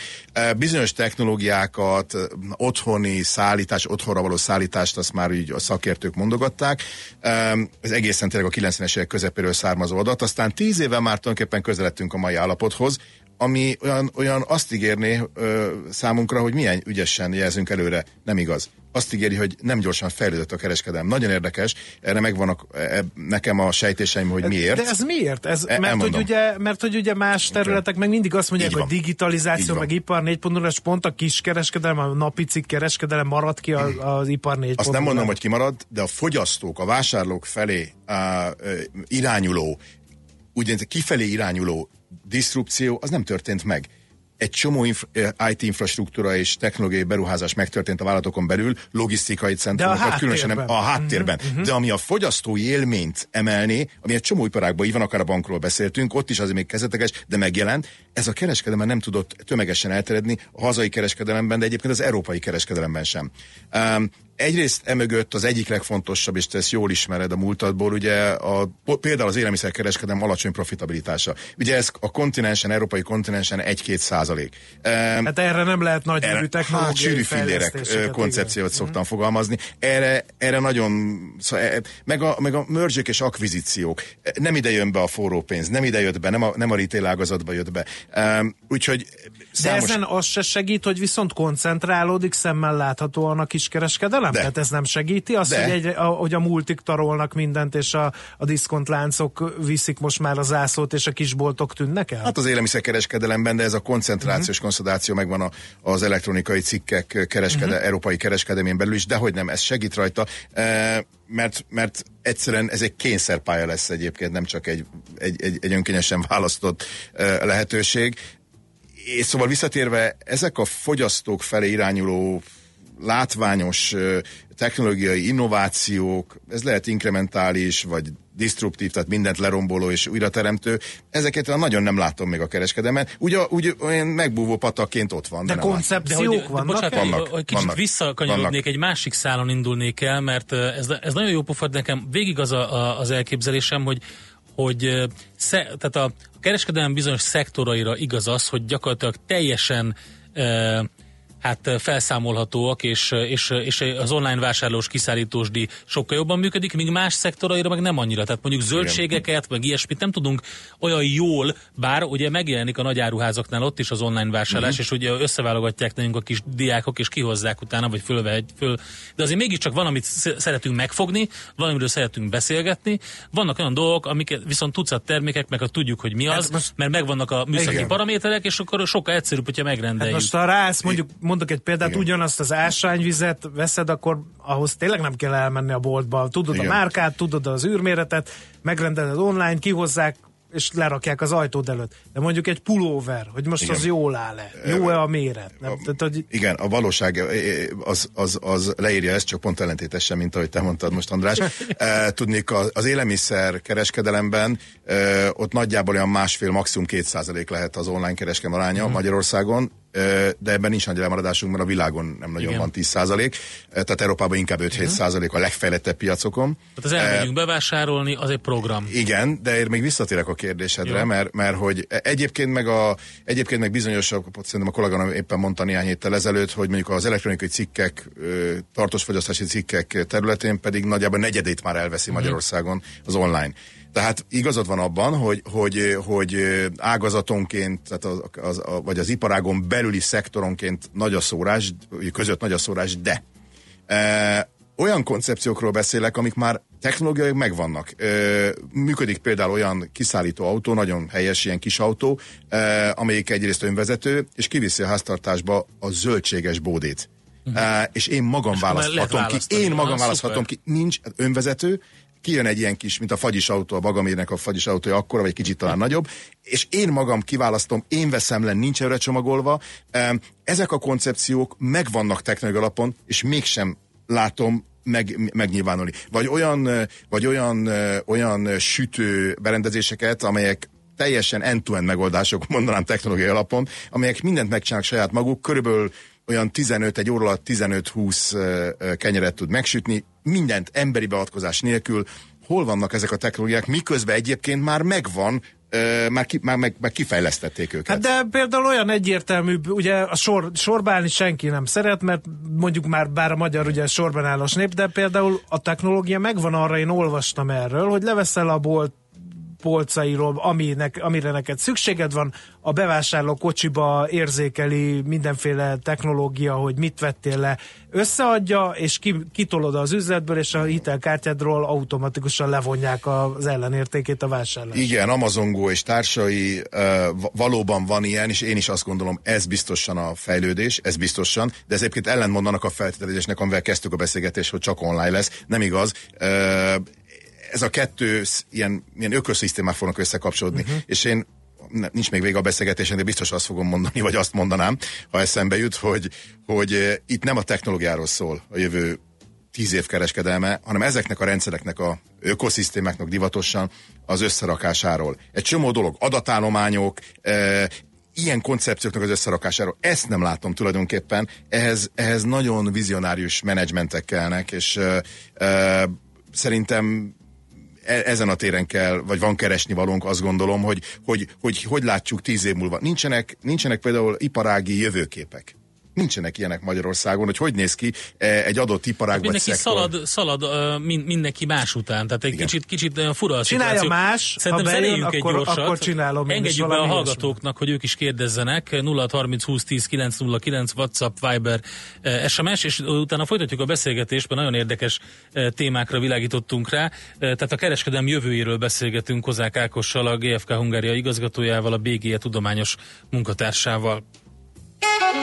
Bizonyos technológiákat, otthoni szállítás, otthonra való szállítást, azt már így a szakértők mondogatták. Ez egészen tényleg a 90-es évek közepéről származó adat. Aztán tíz éve már tulajdonképpen közeledtünk a mai állapothoz, ami olyan, olyan azt ígérné ö, számunkra, hogy milyen ügyesen jelzünk előre. Nem igaz. Azt ígéri, hogy nem gyorsan fejlődött a kereskedelem. Nagyon érdekes, erre megvannak e, nekem a sejtéseim, hogy miért. De ez miért? Ez, E- mert, hogy ugye, mert hogy ugye más területek meg mindig azt mondják, hogy digitalizáció, meg ipar 4.0, és pont a kiskereskedelem, a napi cikk kereskedelem marad ki az, az ipar 4.0. Azt nem mondom, hogy kimarad, de a fogyasztók, a vásárlók felé á, ö, irányuló, úgynevezett kifelé irányuló diszrupció, az nem történt meg. Egy csomó inf- ö, IT infrastruktúra és technológiai beruházás megtörtént a vállalatokon belül, logisztikai centrumokat, különösen a háttérben. Uh-huh. De ami a fogyasztói élményt emelné, ami egy csomó iparágban, így van, akár a bankról beszéltünk, ott is azért még kezdeteges, de megjelent, ez a kereskedelem nem tudott tömegesen elterjedni a hazai kereskedelemben, de egyébként az európai kereskedelemben sem. Um, Egyrészt emögött az egyik legfontosabb, és te ezt jól ismered a múltadból, ugye a, például az élelmiszerkereskedelem alacsony profitabilitása. Ugye ez a kontinensen, európai kontinensen 1-2 százalék. Hát erre nem lehet nagy nevű hát technológiai sűrű fillérek koncepciót igen. Mhm. szoktam fogalmazni. Erre, erre nagyon, szóval, e- meg a, meg a mergek és akvizíciók. E, Nem ide jön be a forró pénz, nem ide jött be, nem a, nem a retail ágazatba jött be. Úgyhogy De számos... ezen az se segít, hogy viszont koncentrálódik szemmel láthatóan a kiskereskedelem? De. Tehát ez nem segíti azt, De. hogy, egyre, a, hogy a multik tarolnak mindent, és a, a diszkontláncok viszik most már a zászlót, és a kisboltok tűnnek el? Hát az élelmiszerkereskedelemben, de ez a koncentrációs uh-huh. konszolidáció megvan a, az elektronikai cikkek kereskede, uh-huh. európai kereskedelmén belül is, de hogy nem, ez segít rajta, e, mert, mert egyszerűen ez egy kényszerpálya lesz egyébként, nem csak egy, egy, egy, egy önkényesen választott e, lehetőség. És szóval visszatérve, ezek a fogyasztók felé irányuló látványos technológiai innovációk, ez lehet inkrementális, vagy disztruptív, tehát mindent leromboló és újrateremtő, ezeket nagyon nem látom még a kereskedelmen. Ugye, úgy olyan megbúvó patakként ott van. De látom. koncepciók De hogy, vannak? bocsánat, Vannak, hogy- kicsit vannak, visszakanyarodnék, vannak. egy másik szálon indulnék el, mert ez, ez nagyon jó pofad nekem. Végig az a, a, az elképzelésem, hogy hogy sze, tehát a kereskedelem bizonyos szektoraira igaz az, hogy gyakorlatilag teljesen hát felszámolhatóak, és, és, és az online vásárlós kiszállítós díj sokkal jobban működik, míg más szektoraira meg nem annyira. Tehát mondjuk zöldségeket, meg ilyesmit nem tudunk olyan jól, bár ugye megjelenik a nagy áruházaknál ott is az online vásárlás, Mhm. és ugye összeválogatják nekünk a kis diákok, és kihozzák utána, vagy fölvehet, föl. De azért mégiscsak van, amit sz- szeretünk megfogni, valamiről szeretünk beszélgetni. Vannak olyan dolgok, amiket viszont tucat termékek, meg ha tudjuk, hogy mi az, most- mert megvannak a műszaki Igen. paraméterek, és akkor sokkal egyszerűbb, hogyha Hát megrendeljük. most ha rász, mondjuk, mondok egy példát, Igen. ugyanazt az ásványvizet veszed, akkor ahhoz tényleg nem kell elmenni a boltba. Tudod Igen. a márkát, tudod az űrméretet, megrendeled online, kihozzák, és lerakják az ajtód előtt. De mondjuk egy pulóver, hogy most Igen. az jól áll-e? Jó-e a méret? Nem, tehát, hogy Igen, a valóság eh, eh, az, az, az leírja ezt, csak pont ellentétesen, mint ahogy te mondtad most, András. Eh, Tudnék, a- az élelmiszer kereskedelemben ott nagyjából olyan másfél, maximum két százalék lehet az online kereskedelem aránya Mhm. Magyarországon, de ebben nincs nagy lemaradásunk, mert a világon nem nagyon Igen. van 10 százalék, tehát Európában inkább 5-7 százalék a legfejlettebb piacokon. Tehát az elmegyünk bevásárolni, az egy program. Igen, de én még visszatérek a kérdésedre, Jó. mert, mert hogy egyébként meg, a, egyébként meg bizonyos, szerintem a kolléganő éppen mondta néhány héttel ezelőtt, hogy mondjuk az elektronikai cikkek, tartós fogyasztási cikkek területén pedig nagyjából negyedét már elveszi Magyarországon az online. Tehát igazad van abban, hogy, hogy, hogy ágazatonként, tehát az, az, a, vagy az iparágon belüli szektoronként nagy a szórás, között nagy a szórás, de e, olyan koncepciókról beszélek, amik már technológiai megvannak. Ö, működik például olyan kiszállító autó, nagyon helyes ilyen kis autó, ö, amelyik egyrészt önvezető, és kiviszi a háztartásba a zöldséges bódét. Uh-huh. Uh, és én magam és választhatom ki. Én magam választhatom szuper. ki. Nincs önvezető, kijön egy ilyen kis, mint a fagyis autó, a Bagamérnek a fagyis autója akkora, vagy kicsit talán nagyobb, és én magam kiválasztom, én veszem le, nincs előre csomagolva. Ezek a koncepciók megvannak technológiai alapon, és mégsem látom meg, megnyilvánulni. Vagy olyan, vagy olyan, olyan sütő berendezéseket, amelyek teljesen end-to-end megoldások, mondanám technológiai alapon, amelyek mindent megcsinálnak saját maguk, körülbelül olyan 15, egy óra alatt 15-20 kenyeret tud megsütni, mindent emberi beavatkozás nélkül. Hol vannak ezek a technológiák, miközben egyébként már megvan már, ki, már, meg, már kifejlesztették őket. Hát de például olyan egyértelmű, ugye a sor, sorba állni senki nem szeret, mert mondjuk már bár a magyar ugye sorban állós nép, de például a technológia megvan arra, én olvastam erről, hogy leveszel a bolt polcairól, aminek, amire neked szükséged van, a bevásárló kocsiba érzékeli mindenféle technológia, hogy mit vettél le, összeadja, és ki, kitolod az üzletből, és a hitelkártyádról automatikusan levonják az ellenértékét a vásárlásra. Igen, Amazon Go és társai valóban van ilyen, és én is azt gondolom, ez biztosan a fejlődés, ez biztosan, de ez egyébként ellentmondanak a feltételezésnek, amivel kezdtük a beszélgetést, hogy csak online lesz. Nem igaz ez a kettő ilyen, ilyen ökoszisztémák fognak összekapcsolódni, uh-huh. és én nincs még vége a beszélgetésen, de biztos azt fogom mondani, vagy azt mondanám, ha eszembe jut, hogy, hogy itt nem a technológiáról szól a jövő tíz év kereskedelme, hanem ezeknek a rendszereknek, a ökoszisztémáknak divatosan az összerakásáról. Egy csomó dolog, adatállományok, e, ilyen koncepcióknak az összerakásáról. Ezt nem látom tulajdonképpen, ehhez, ehhez nagyon vizionárius menedzsmentek kellnek, és e, e, szerintem ezen a téren kell, vagy van keresni valónk, azt gondolom, hogy hogy, hogy, hogy látjuk tíz év múlva. Nincsenek, nincsenek például iparági jövőképek. Nincsenek ilyenek Magyarországon, hogy hogy néz ki e, egy adott iparág hát mindenki szektor. szalad, szalad mindenki más után, tehát egy Igen. kicsit, kicsit fura a Csinálja szituáció. más, Szerintem ha bejön, akkor, egy gyorsat, akkor csinálom. Engedjük be a hallgatóknak, hogy ők is kérdezzenek. 0 30 20 10 909 WhatsApp, Viber, SMS, és utána folytatjuk a beszélgetést, mert nagyon érdekes témákra világítottunk rá. Tehát a kereskedelem jövőjéről beszélgetünk Kozák Ákossal, a GFK Hungária igazgatójával, a BGE tudományos munkatársával. Hát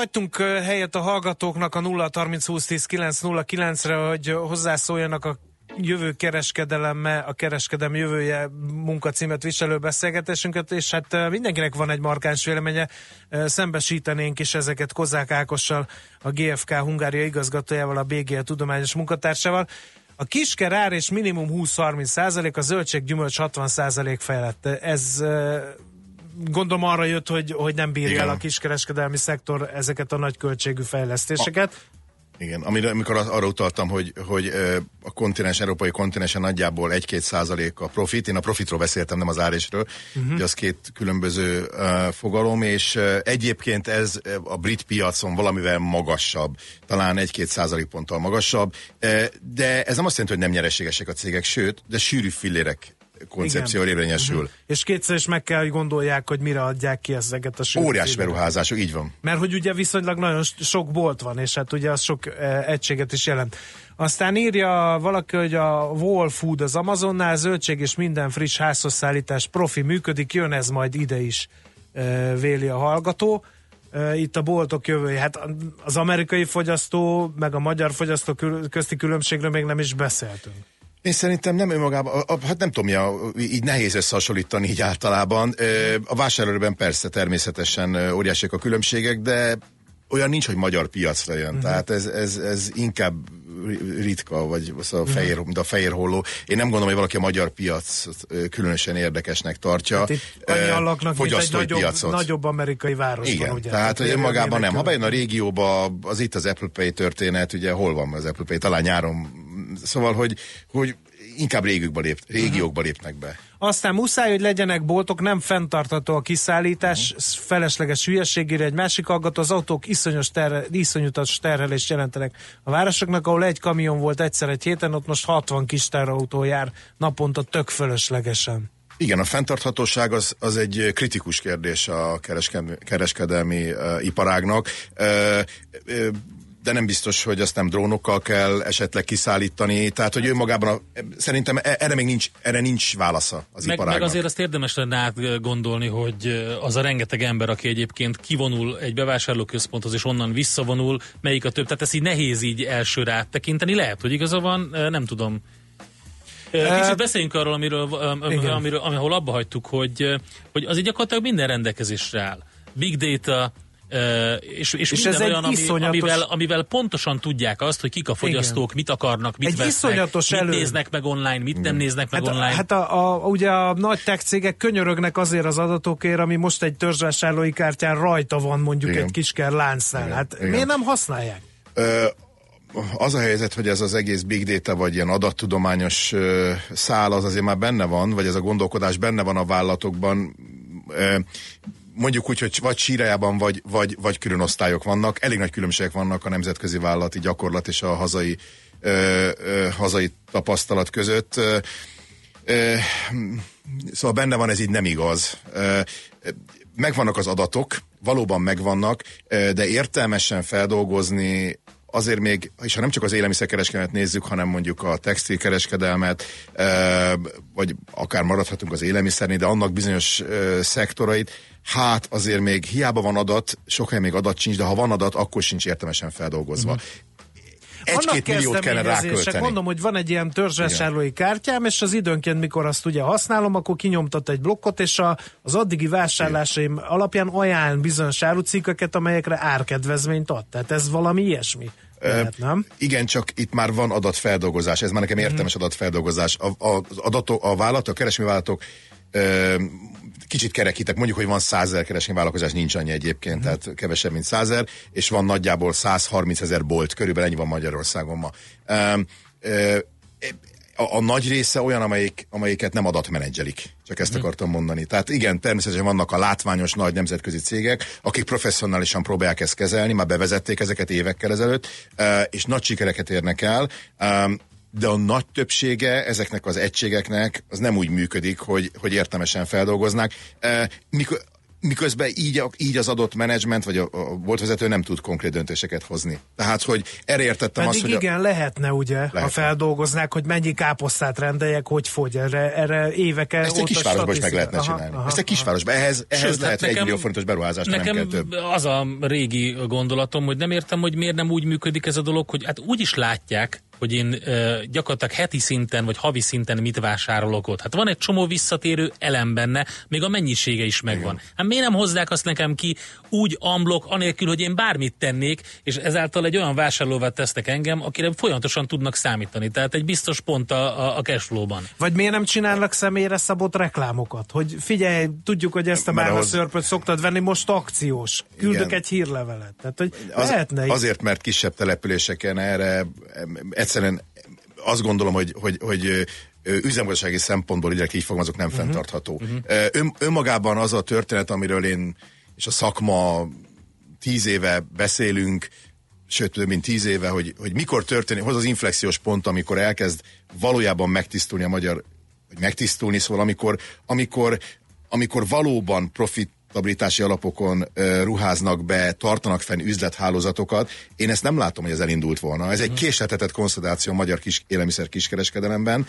hagytunk helyet a hallgatóknak a 0 30 20 10 9 re hogy hozzászóljanak a jövő kereskedelemme, a kereskedelem jövője munkacímet viselő beszélgetésünket, és hát mindenkinek van egy markáns véleménye, szembesítenénk is ezeket Kozák Ákossal, a GFK Hungária igazgatójával, a BGL tudományos munkatársával. A kisker ár és minimum 20-30 százalék, a zöldség gyümölcs 60 százalék felett. Ez gondolom arra jött, hogy, hogy nem bírja Igen. el a kiskereskedelmi szektor ezeket a nagy költségű fejlesztéseket. A, igen, amire, amikor arra utaltam, hogy, hogy a kontinens, európai kontinensen nagyjából 1-2 százalék a profit, én a profitról beszéltem, nem az árésről, uh-huh. hogy az két különböző uh, fogalom, és uh, egyébként ez a brit piacon valamivel magasabb, talán 1-2 százalék ponttal magasabb, uh, de ez nem azt jelenti, hogy nem nyereségesek a cégek, sőt, de sűrű fillérek koncepció érvényesül. Uh-huh. És kétszer is meg kell, hogy gondolják, hogy mire adják ki ezeket a sült Óriás beruházások, így van. Mert hogy ugye viszonylag nagyon sok bolt van, és hát ugye az sok e, egységet is jelent. Aztán írja valaki, hogy a Wall Food az Amazonnál, zöldség és minden friss házhoz szállítás profi működik, jön ez majd ide is, e, véli a hallgató. E, itt a boltok jövője. Hát az amerikai fogyasztó, meg a magyar fogyasztó közti különbségről még nem is beszéltünk. Én szerintem nem önmagában, hát nem tudom, ja, így nehéz összehasonlítani így általában. A vásárlóban persze természetesen óriásiak a különbségek, de olyan nincs, hogy magyar piacra jön. Uh-huh. Tehát ez, ez, ez inkább ritka, vagy szóval uh-huh. fehér, mint a fehér holló. Én nem gondolom, hogy valaki a magyar piac különösen érdekesnek tartja. Hát annyian laknak, mint egy nagyobb, nagyobb amerikai városban. Igen, ugye? tehát hogy önmagában nem. Ha bejön a régióba, az itt az Apple Pay történet, ugye hol van az Apple Pay? Talán nyáron. Szóval, hogy, hogy inkább régiókba, lép, régiókba lépnek be. Aztán muszáj, hogy legyenek boltok, nem fenntartható a kiszállítás, uh-huh. felesleges hülyeségére. Egy másik aggató, az autók iszonyos terhe, iszonyutas terhelést jelentenek a városoknak, ahol egy kamion volt egyszer egy héten, ott most 60 kis terautó jár naponta tök fölöslegesen. Igen, a fenntarthatóság az, az egy kritikus kérdés a kereskedelmi, kereskedelmi uh, iparágnak. Uh, uh, de nem biztos, hogy azt nem drónokkal kell esetleg kiszállítani, tehát hogy ő magában a, szerintem e- erre még nincs, erre nincs válasza az meg, iparágnak. Meg azért azt érdemes lenne átgondolni, hogy az a rengeteg ember, aki egyébként kivonul egy bevásárlóközponthoz és onnan visszavonul, melyik a több, tehát ezt így nehéz így elsőre áttekinteni, lehet, hogy igaza van, nem tudom. Kicsit beszéljünk arról, amiről, amiről, amiről, ahol abba hagytuk, hogy, hogy az így gyakorlatilag minden rendelkezésre áll. Big data, és, és, és minden ez olyan, ami, iszonyatos... amivel, amivel pontosan tudják azt, hogy kik a fogyasztók, Igen. mit akarnak, mit egy vesznek, mit elő... néznek meg online, mit nem néznek meg hát, online. Hát a, a, ugye a nagy tech cégek könyörögnek azért az adatokért, ami most egy törzsvásárlói kártyán rajta van mondjuk Igen. egy kisker láncnál. Igen. Hát Igen. miért nem használják? Ö, az a helyzet, hogy ez az egész big data, vagy ilyen adattudományos ö, szál, az azért már benne van, vagy ez a gondolkodás benne van a vállalatokban. Mondjuk úgy, hogy vagy sírájában, vagy, vagy, vagy külön osztályok vannak. Elég nagy különbségek vannak a nemzetközi vállalati gyakorlat és a hazai, ö, ö, hazai tapasztalat között. Ö, ö, szóval benne van, ez így nem igaz. Ö, megvannak az adatok, valóban megvannak, de értelmesen feldolgozni azért még, és ha nem csak az élelmiszerkereskedelmet nézzük, hanem mondjuk a textilkereskedelmet, vagy akár maradhatunk az élelmiszernél, de annak bizonyos szektorait, hát azért még hiába van adat, sok még adat sincs, de ha van adat, akkor sincs értelmesen feldolgozva. Mm-hmm egy-két milliót kellene rákölteni. Mondom, hogy van egy ilyen törzsvásárlói kártyám, és az időnként, mikor azt ugye használom, akkor kinyomtat egy blokkot, és a, az addigi vásárlásaim Igen. alapján ajánl bizonyos árucikkeket, amelyekre árkedvezményt ad. Tehát ez valami ilyesmi. Lehet, nem? Igen, csak itt már van adatfeldolgozás, ez már nekem értelmes mm. adatfeldolgozás. A, a, az adatok, a vállalatok, a keresmi vállalatok kicsit kerekítek, mondjuk, hogy van százer kereskedelmi vállalkozás, nincs annyi egyébként, mm. tehát kevesebb, mint százer, és van nagyjából 130 ezer bolt, körülbelül ennyi van Magyarországon ma. Um, uh, a, a nagy része olyan, amelyik, amelyiket nem adatmenedzselik. Csak ezt mm. akartam mondani. Tehát igen, természetesen vannak a látványos nagy nemzetközi cégek, akik professzionálisan próbálják ezt kezelni, már bevezették ezeket évekkel ezelőtt, és nagy sikereket érnek el de a nagy többsége ezeknek az egységeknek az nem úgy működik, hogy, hogy értelmesen feldolgoznák. E, mikor, miközben így, így az adott menedzsment, vagy a, a volt vezető nem tud konkrét döntéseket hozni. Tehát, hogy erre értettem Pedig azt, hogy... igen, a... lehetne ugye, lehetne. ha feldolgoznák, hogy mennyi káposztát rendeljek, hogy fogy, erre, erre éveken Ezt egy kisvárosban is meg lehetne aha, csinálni. Aha, Ezt egy kisvárosban, ehhez, ehhez Sőt, lehet nekem, egy millió forintos beruházást, nekem nem kell több. az a régi gondolatom, hogy nem értem, hogy miért nem úgy működik ez a dolog, hogy hát úgy is látják, hogy én uh, gyakorlatilag heti szinten vagy havi szinten mit vásárolok ott. Hát van egy csomó visszatérő elem benne, még a mennyisége is megvan. Igen. Hát miért nem hozzák azt nekem ki úgy amblok, anélkül, hogy én bármit tennék, és ezáltal egy olyan vásárlóvá tesznek engem, akire folyamatosan tudnak számítani. Tehát egy biztos pont a, a, a cashflow-ban. Vagy miért nem csinálnak személyre szabott reklámokat? Hogy figyelj, tudjuk, hogy ezt a már szörpöt szoktad venni, most akciós. Küldök Igen. egy hírlevelet. Tehát, hogy az, lehetne azért, mert kisebb településeken erre egyszerűen azt gondolom, hogy, hogy, hogy üzemgazdasági szempontból direkt így fogalmazok nem uh-huh. fenntartható. Uh-huh. Ön, önmagában az a történet, amiről én és a szakma tíz éve beszélünk, sőt több mint tíz éve, hogy, hogy mikor történik, hoz az inflexiós pont, amikor elkezd valójában megtisztulni a magyar vagy megtisztulni, szóval amikor, amikor, amikor valóban profit stabilitási alapokon uh, ruháznak be, tartanak fenn üzlethálózatokat. Én ezt nem látom, hogy ez elindult volna. Ez egy késletetett konszolidáció a magyar kis, élelmiszer kiskereskedelemben,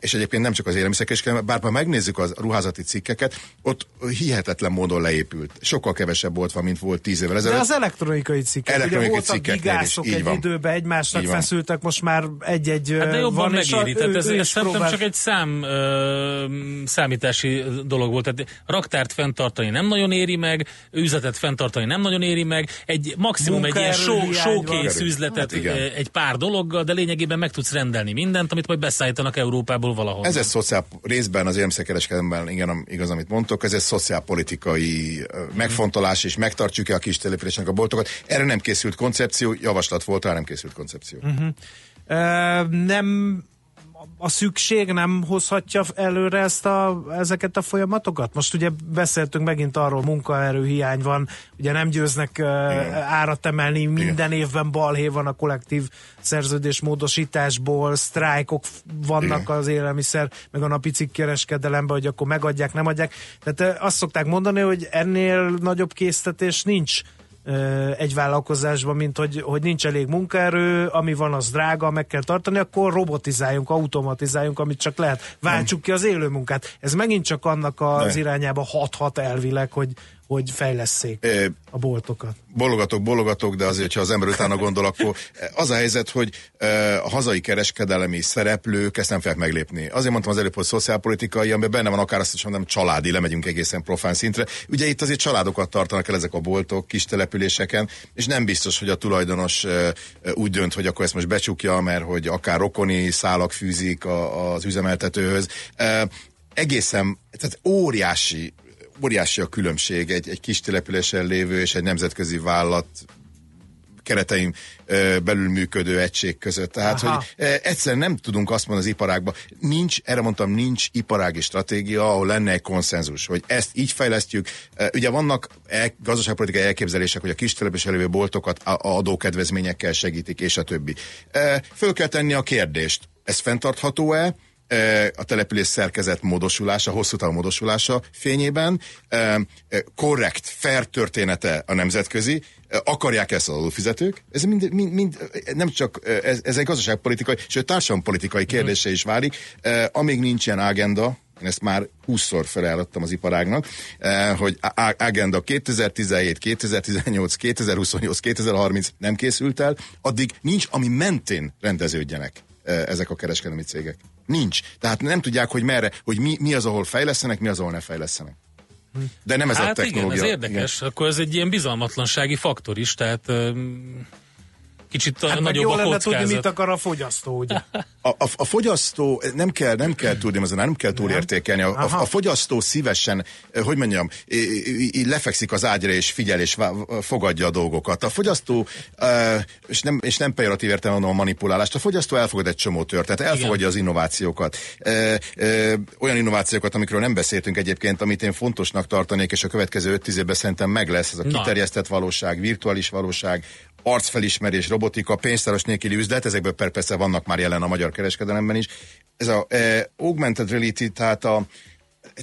és egyébként nem csak az élelmiszer kiskereskedelemben, bár ha megnézzük az ruházati cikkeket, ott hihetetlen módon leépült. Sokkal kevesebb volt van, mint volt tíz évvel ezelőtt. De az elektronikai cikkek, Elektronikai ugye voltak gigászok is, így egy van. időben egymásnak Így van. feszültek, most már egy-egy Hát de jobban van, a- megéri. Tehát ez, ez szerintem próbál- csak egy szám ö, számítási dolog volt. Tehát raktárt fenntartani nem nagyon éri meg, üzletet fenntartani nem nagyon éri meg, egy maximum egy ilyen show, showcase üzletet Hát igen. ö, egy pár dologgal, de lényegében meg tudsz rendelni mindent, amit majd beszállítanak Európából valahol. Ez egy szociál, részben az élelmiszerkereskedelemben, igen, igaz, amit mondtok, ez egy szociálpolitikai ö, megfontolás, és megtartjuk-e a kis településnek a boltokat. Erre nem készült koncepció, javaslat volt, rá nem készült koncepció. Mhm. Ö, nem a szükség nem hozhatja előre ezt a, ezeket a folyamatokat? Most ugye beszéltünk megint arról, munkaerőhiány van, ugye nem győznek uh, árat emelni, minden évben balhé van a kollektív szerződés módosításból, sztrájkok vannak Igen. az élelmiszer, meg a napi cikkkereskedelemben, hogy akkor megadják, nem adják. Tehát azt szokták mondani, hogy ennél nagyobb késztetés nincs egy vállalkozásban, mint hogy, hogy nincs elég munkaerő, ami van, az drága, meg kell tartani, akkor robotizáljunk, automatizáljunk, amit csak lehet. Váltsuk ki az élő munkát. Ez megint csak annak az Ne. irányába hat-hat elvileg, hogy, hogy fejlesszék Ö, a boltokat. bologatok, bologatok, de azért, ha az ember utána gondol, akkor az a helyzet, hogy a hazai kereskedelemi szereplők ezt nem fogják meglépni. Azért mondtam az előbb, hogy szociálpolitikai, amiben benne van akár azt is mondom, családi, lemegyünk egészen profán szintre. Ugye itt azért családokat tartanak el ezek a boltok, kis településeken, és nem biztos, hogy a tulajdonos úgy dönt, hogy akkor ezt most becsukja, mert hogy akár rokoni szálak fűzik a, az üzemeltetőhöz. Egészen, tehát óriási óriási a különbség egy, egy kis településen lévő és egy nemzetközi vállalat keretein ö, belül működő egység között. Tehát, Aha. hogy egyszerűen nem tudunk azt mondani az iparágban, nincs, erre mondtam, nincs iparági stratégia, ahol lenne egy konszenzus, hogy ezt így fejlesztjük. Ugye vannak el, gazdaságpolitikai elképzelések, hogy a kis településen lévő boltokat a- a adókedvezményekkel segítik, és a többi. Föl kell tenni a kérdést, ez fenntartható-e? A település szerkezet módosulása, hosszú távú módosulása fényében, korrekt, fair története a nemzetközi, akarják ezt az adófizetők, ez mind, mind, mind nem csak, ez, ez egy gazdaságpolitikai, sőt társadalompolitikai kérdése is válik, amíg nincs ilyen agenda, én ezt már 20-szor felajánlottam az iparágnak, hogy agenda 2017, 2018, 2028, 2030 nem készült el, addig nincs, ami mentén rendeződjenek ezek a kereskedelmi cégek. Nincs. Tehát nem tudják, hogy merre, hogy mi, mi az, ahol fejlesztenek, mi az, ahol ne fejlesztenek. De nem ez a hát technológia. igen, ez érdekes. Igen. Akkor ez egy ilyen bizalmatlansági faktor is, tehát öm, kicsit Hát meg nagyobb jól a lenne kockázat. tudni, mit akar a fogyasztó, ugye? A, a, a fogyasztó, nem kell, nem kell tudni, azon nem kell túlértékelni. A, a, a fogyasztó szívesen, eh, hogy mondjam, í- í- í- lefekszik az ágyra és figyel és fogadja a dolgokat. A fogyasztó, eh, és nem, és nem pejoratív értelemben a manipulálást, a fogyasztó elfogad egy csomó történet, elfogadja Igen. az innovációkat. Eh, eh, Olyan innovációkat, amikről nem beszéltünk egyébként, amit én fontosnak tartanék, és a következő 5-10 évben szerintem meg lesz, ez a Na. kiterjesztett valóság, virtuális valóság, arcfelismerés, robotika, pénztáros nélküli üzlet, ezekből per- persze vannak már jelen a magyar kereskedelemben is. Ez a eh, augmented reality, tehát a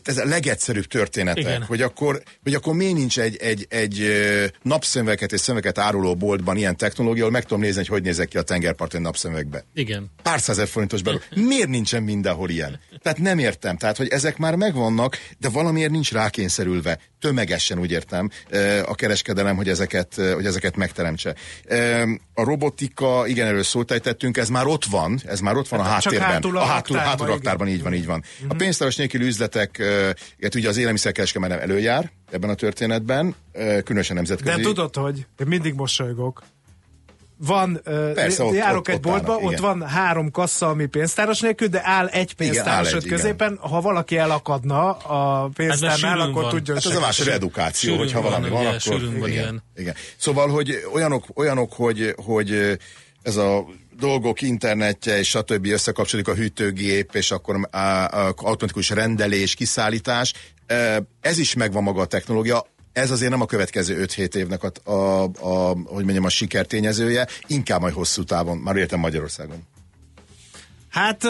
ez a legegyszerűbb története, Igen. hogy akkor, hogy akkor miért nincs egy, egy, egy ö, napszemüveget és szemüveget áruló boltban ilyen technológia, ahol meg tudom nézni, hogy hogy nézek ki a tengerparton napszemüvegbe. Igen. Pár százezer forintos belül. Miért nincsen mindenhol ilyen? Tehát nem értem. Tehát, hogy ezek már megvannak, de valamiért nincs rákényszerülve. Tömegesen úgy értem a kereskedelem, hogy ezeket, hogy ezeket megteremtse. A robotika, igen, erről szót ejtettünk, ez már ott van, ez már ott van a Hát csak háttérben. hátul a a hátul, hátul raktárban, így van, így van. A pénztáros nélküli üzletek, hát ugye az élelmiszerkereskedelem előjár ebben a történetben, ö, különösen nemzetközi. De tudod, hogy én mindig mosolygok. Van, Persze, ott- járok ott- egy ott boltba, állnak, ott igen. van három kassa, ami pénztáros nélkül, de áll egy pénztáros áll ott egy, igen. középen. Ha valaki elakadna a pénztárnál, sűrűn akkor van. tudjon Hát ez a vásárló edukáció, Sűrűn hogyha van, valami van, ugye, akkor... van igen, ilyen. igen. Szóval, hogy olyanok, olyanok hogy, hogy ez a dolgok internetje és stb. összekapcsolódik a hűtőgép, és akkor á, automatikus rendelés, kiszállítás. Ez is megvan maga a technológia. Ez azért nem a következő 5-7 évnek a, a, a, hogy mondjam, a sikertényezője, inkább majd hosszú távon, már értem Magyarországon. Hát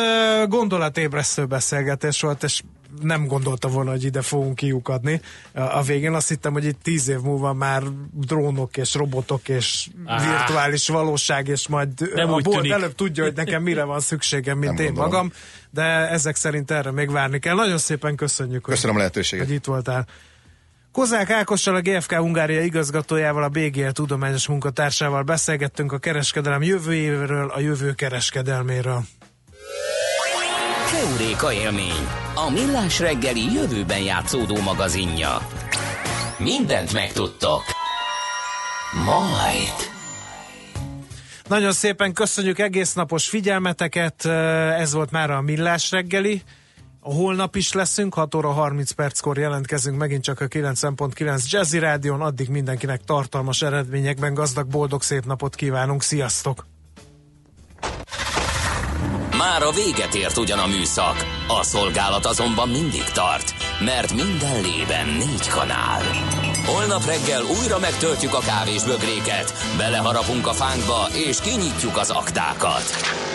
gondolatébresztő beszélgetés volt, és nem gondolta volna, hogy ide fogunk kiukadni. A végén azt hittem, hogy itt tíz év múlva már drónok és robotok és ah. virtuális valóság, és majd nem a bolt előbb tudja, hogy nekem mire van szükségem, mint nem én gondolom. magam, de ezek szerint erre még várni kell. Nagyon szépen köszönjük, Köszönöm hogy, a lehetőséget. hogy itt voltál. Kozák Ákossal, a GFK Hungária igazgatójával, a BGL tudományos munkatársával beszélgettünk a kereskedelem jövőjéről, a jövő kereskedelméről. Keuréka élmény, a millás reggeli jövőben játszódó magazinja. Mindent megtudtok. Majd. Nagyon szépen köszönjük egész napos figyelmeteket, ez volt már a Millás reggeli. Holnap is leszünk, 6 óra 30 perckor jelentkezünk megint csak a 90.9 Jazzy Rádion, addig mindenkinek tartalmas eredményekben gazdag, boldog, szép napot kívánunk, sziasztok! Már a véget ért ugyan a műszak, a szolgálat azonban mindig tart, mert minden lében négy kanál. Holnap reggel újra megtöltjük a kávés bögréket, beleharapunk a fánkba és kinyitjuk az aktákat.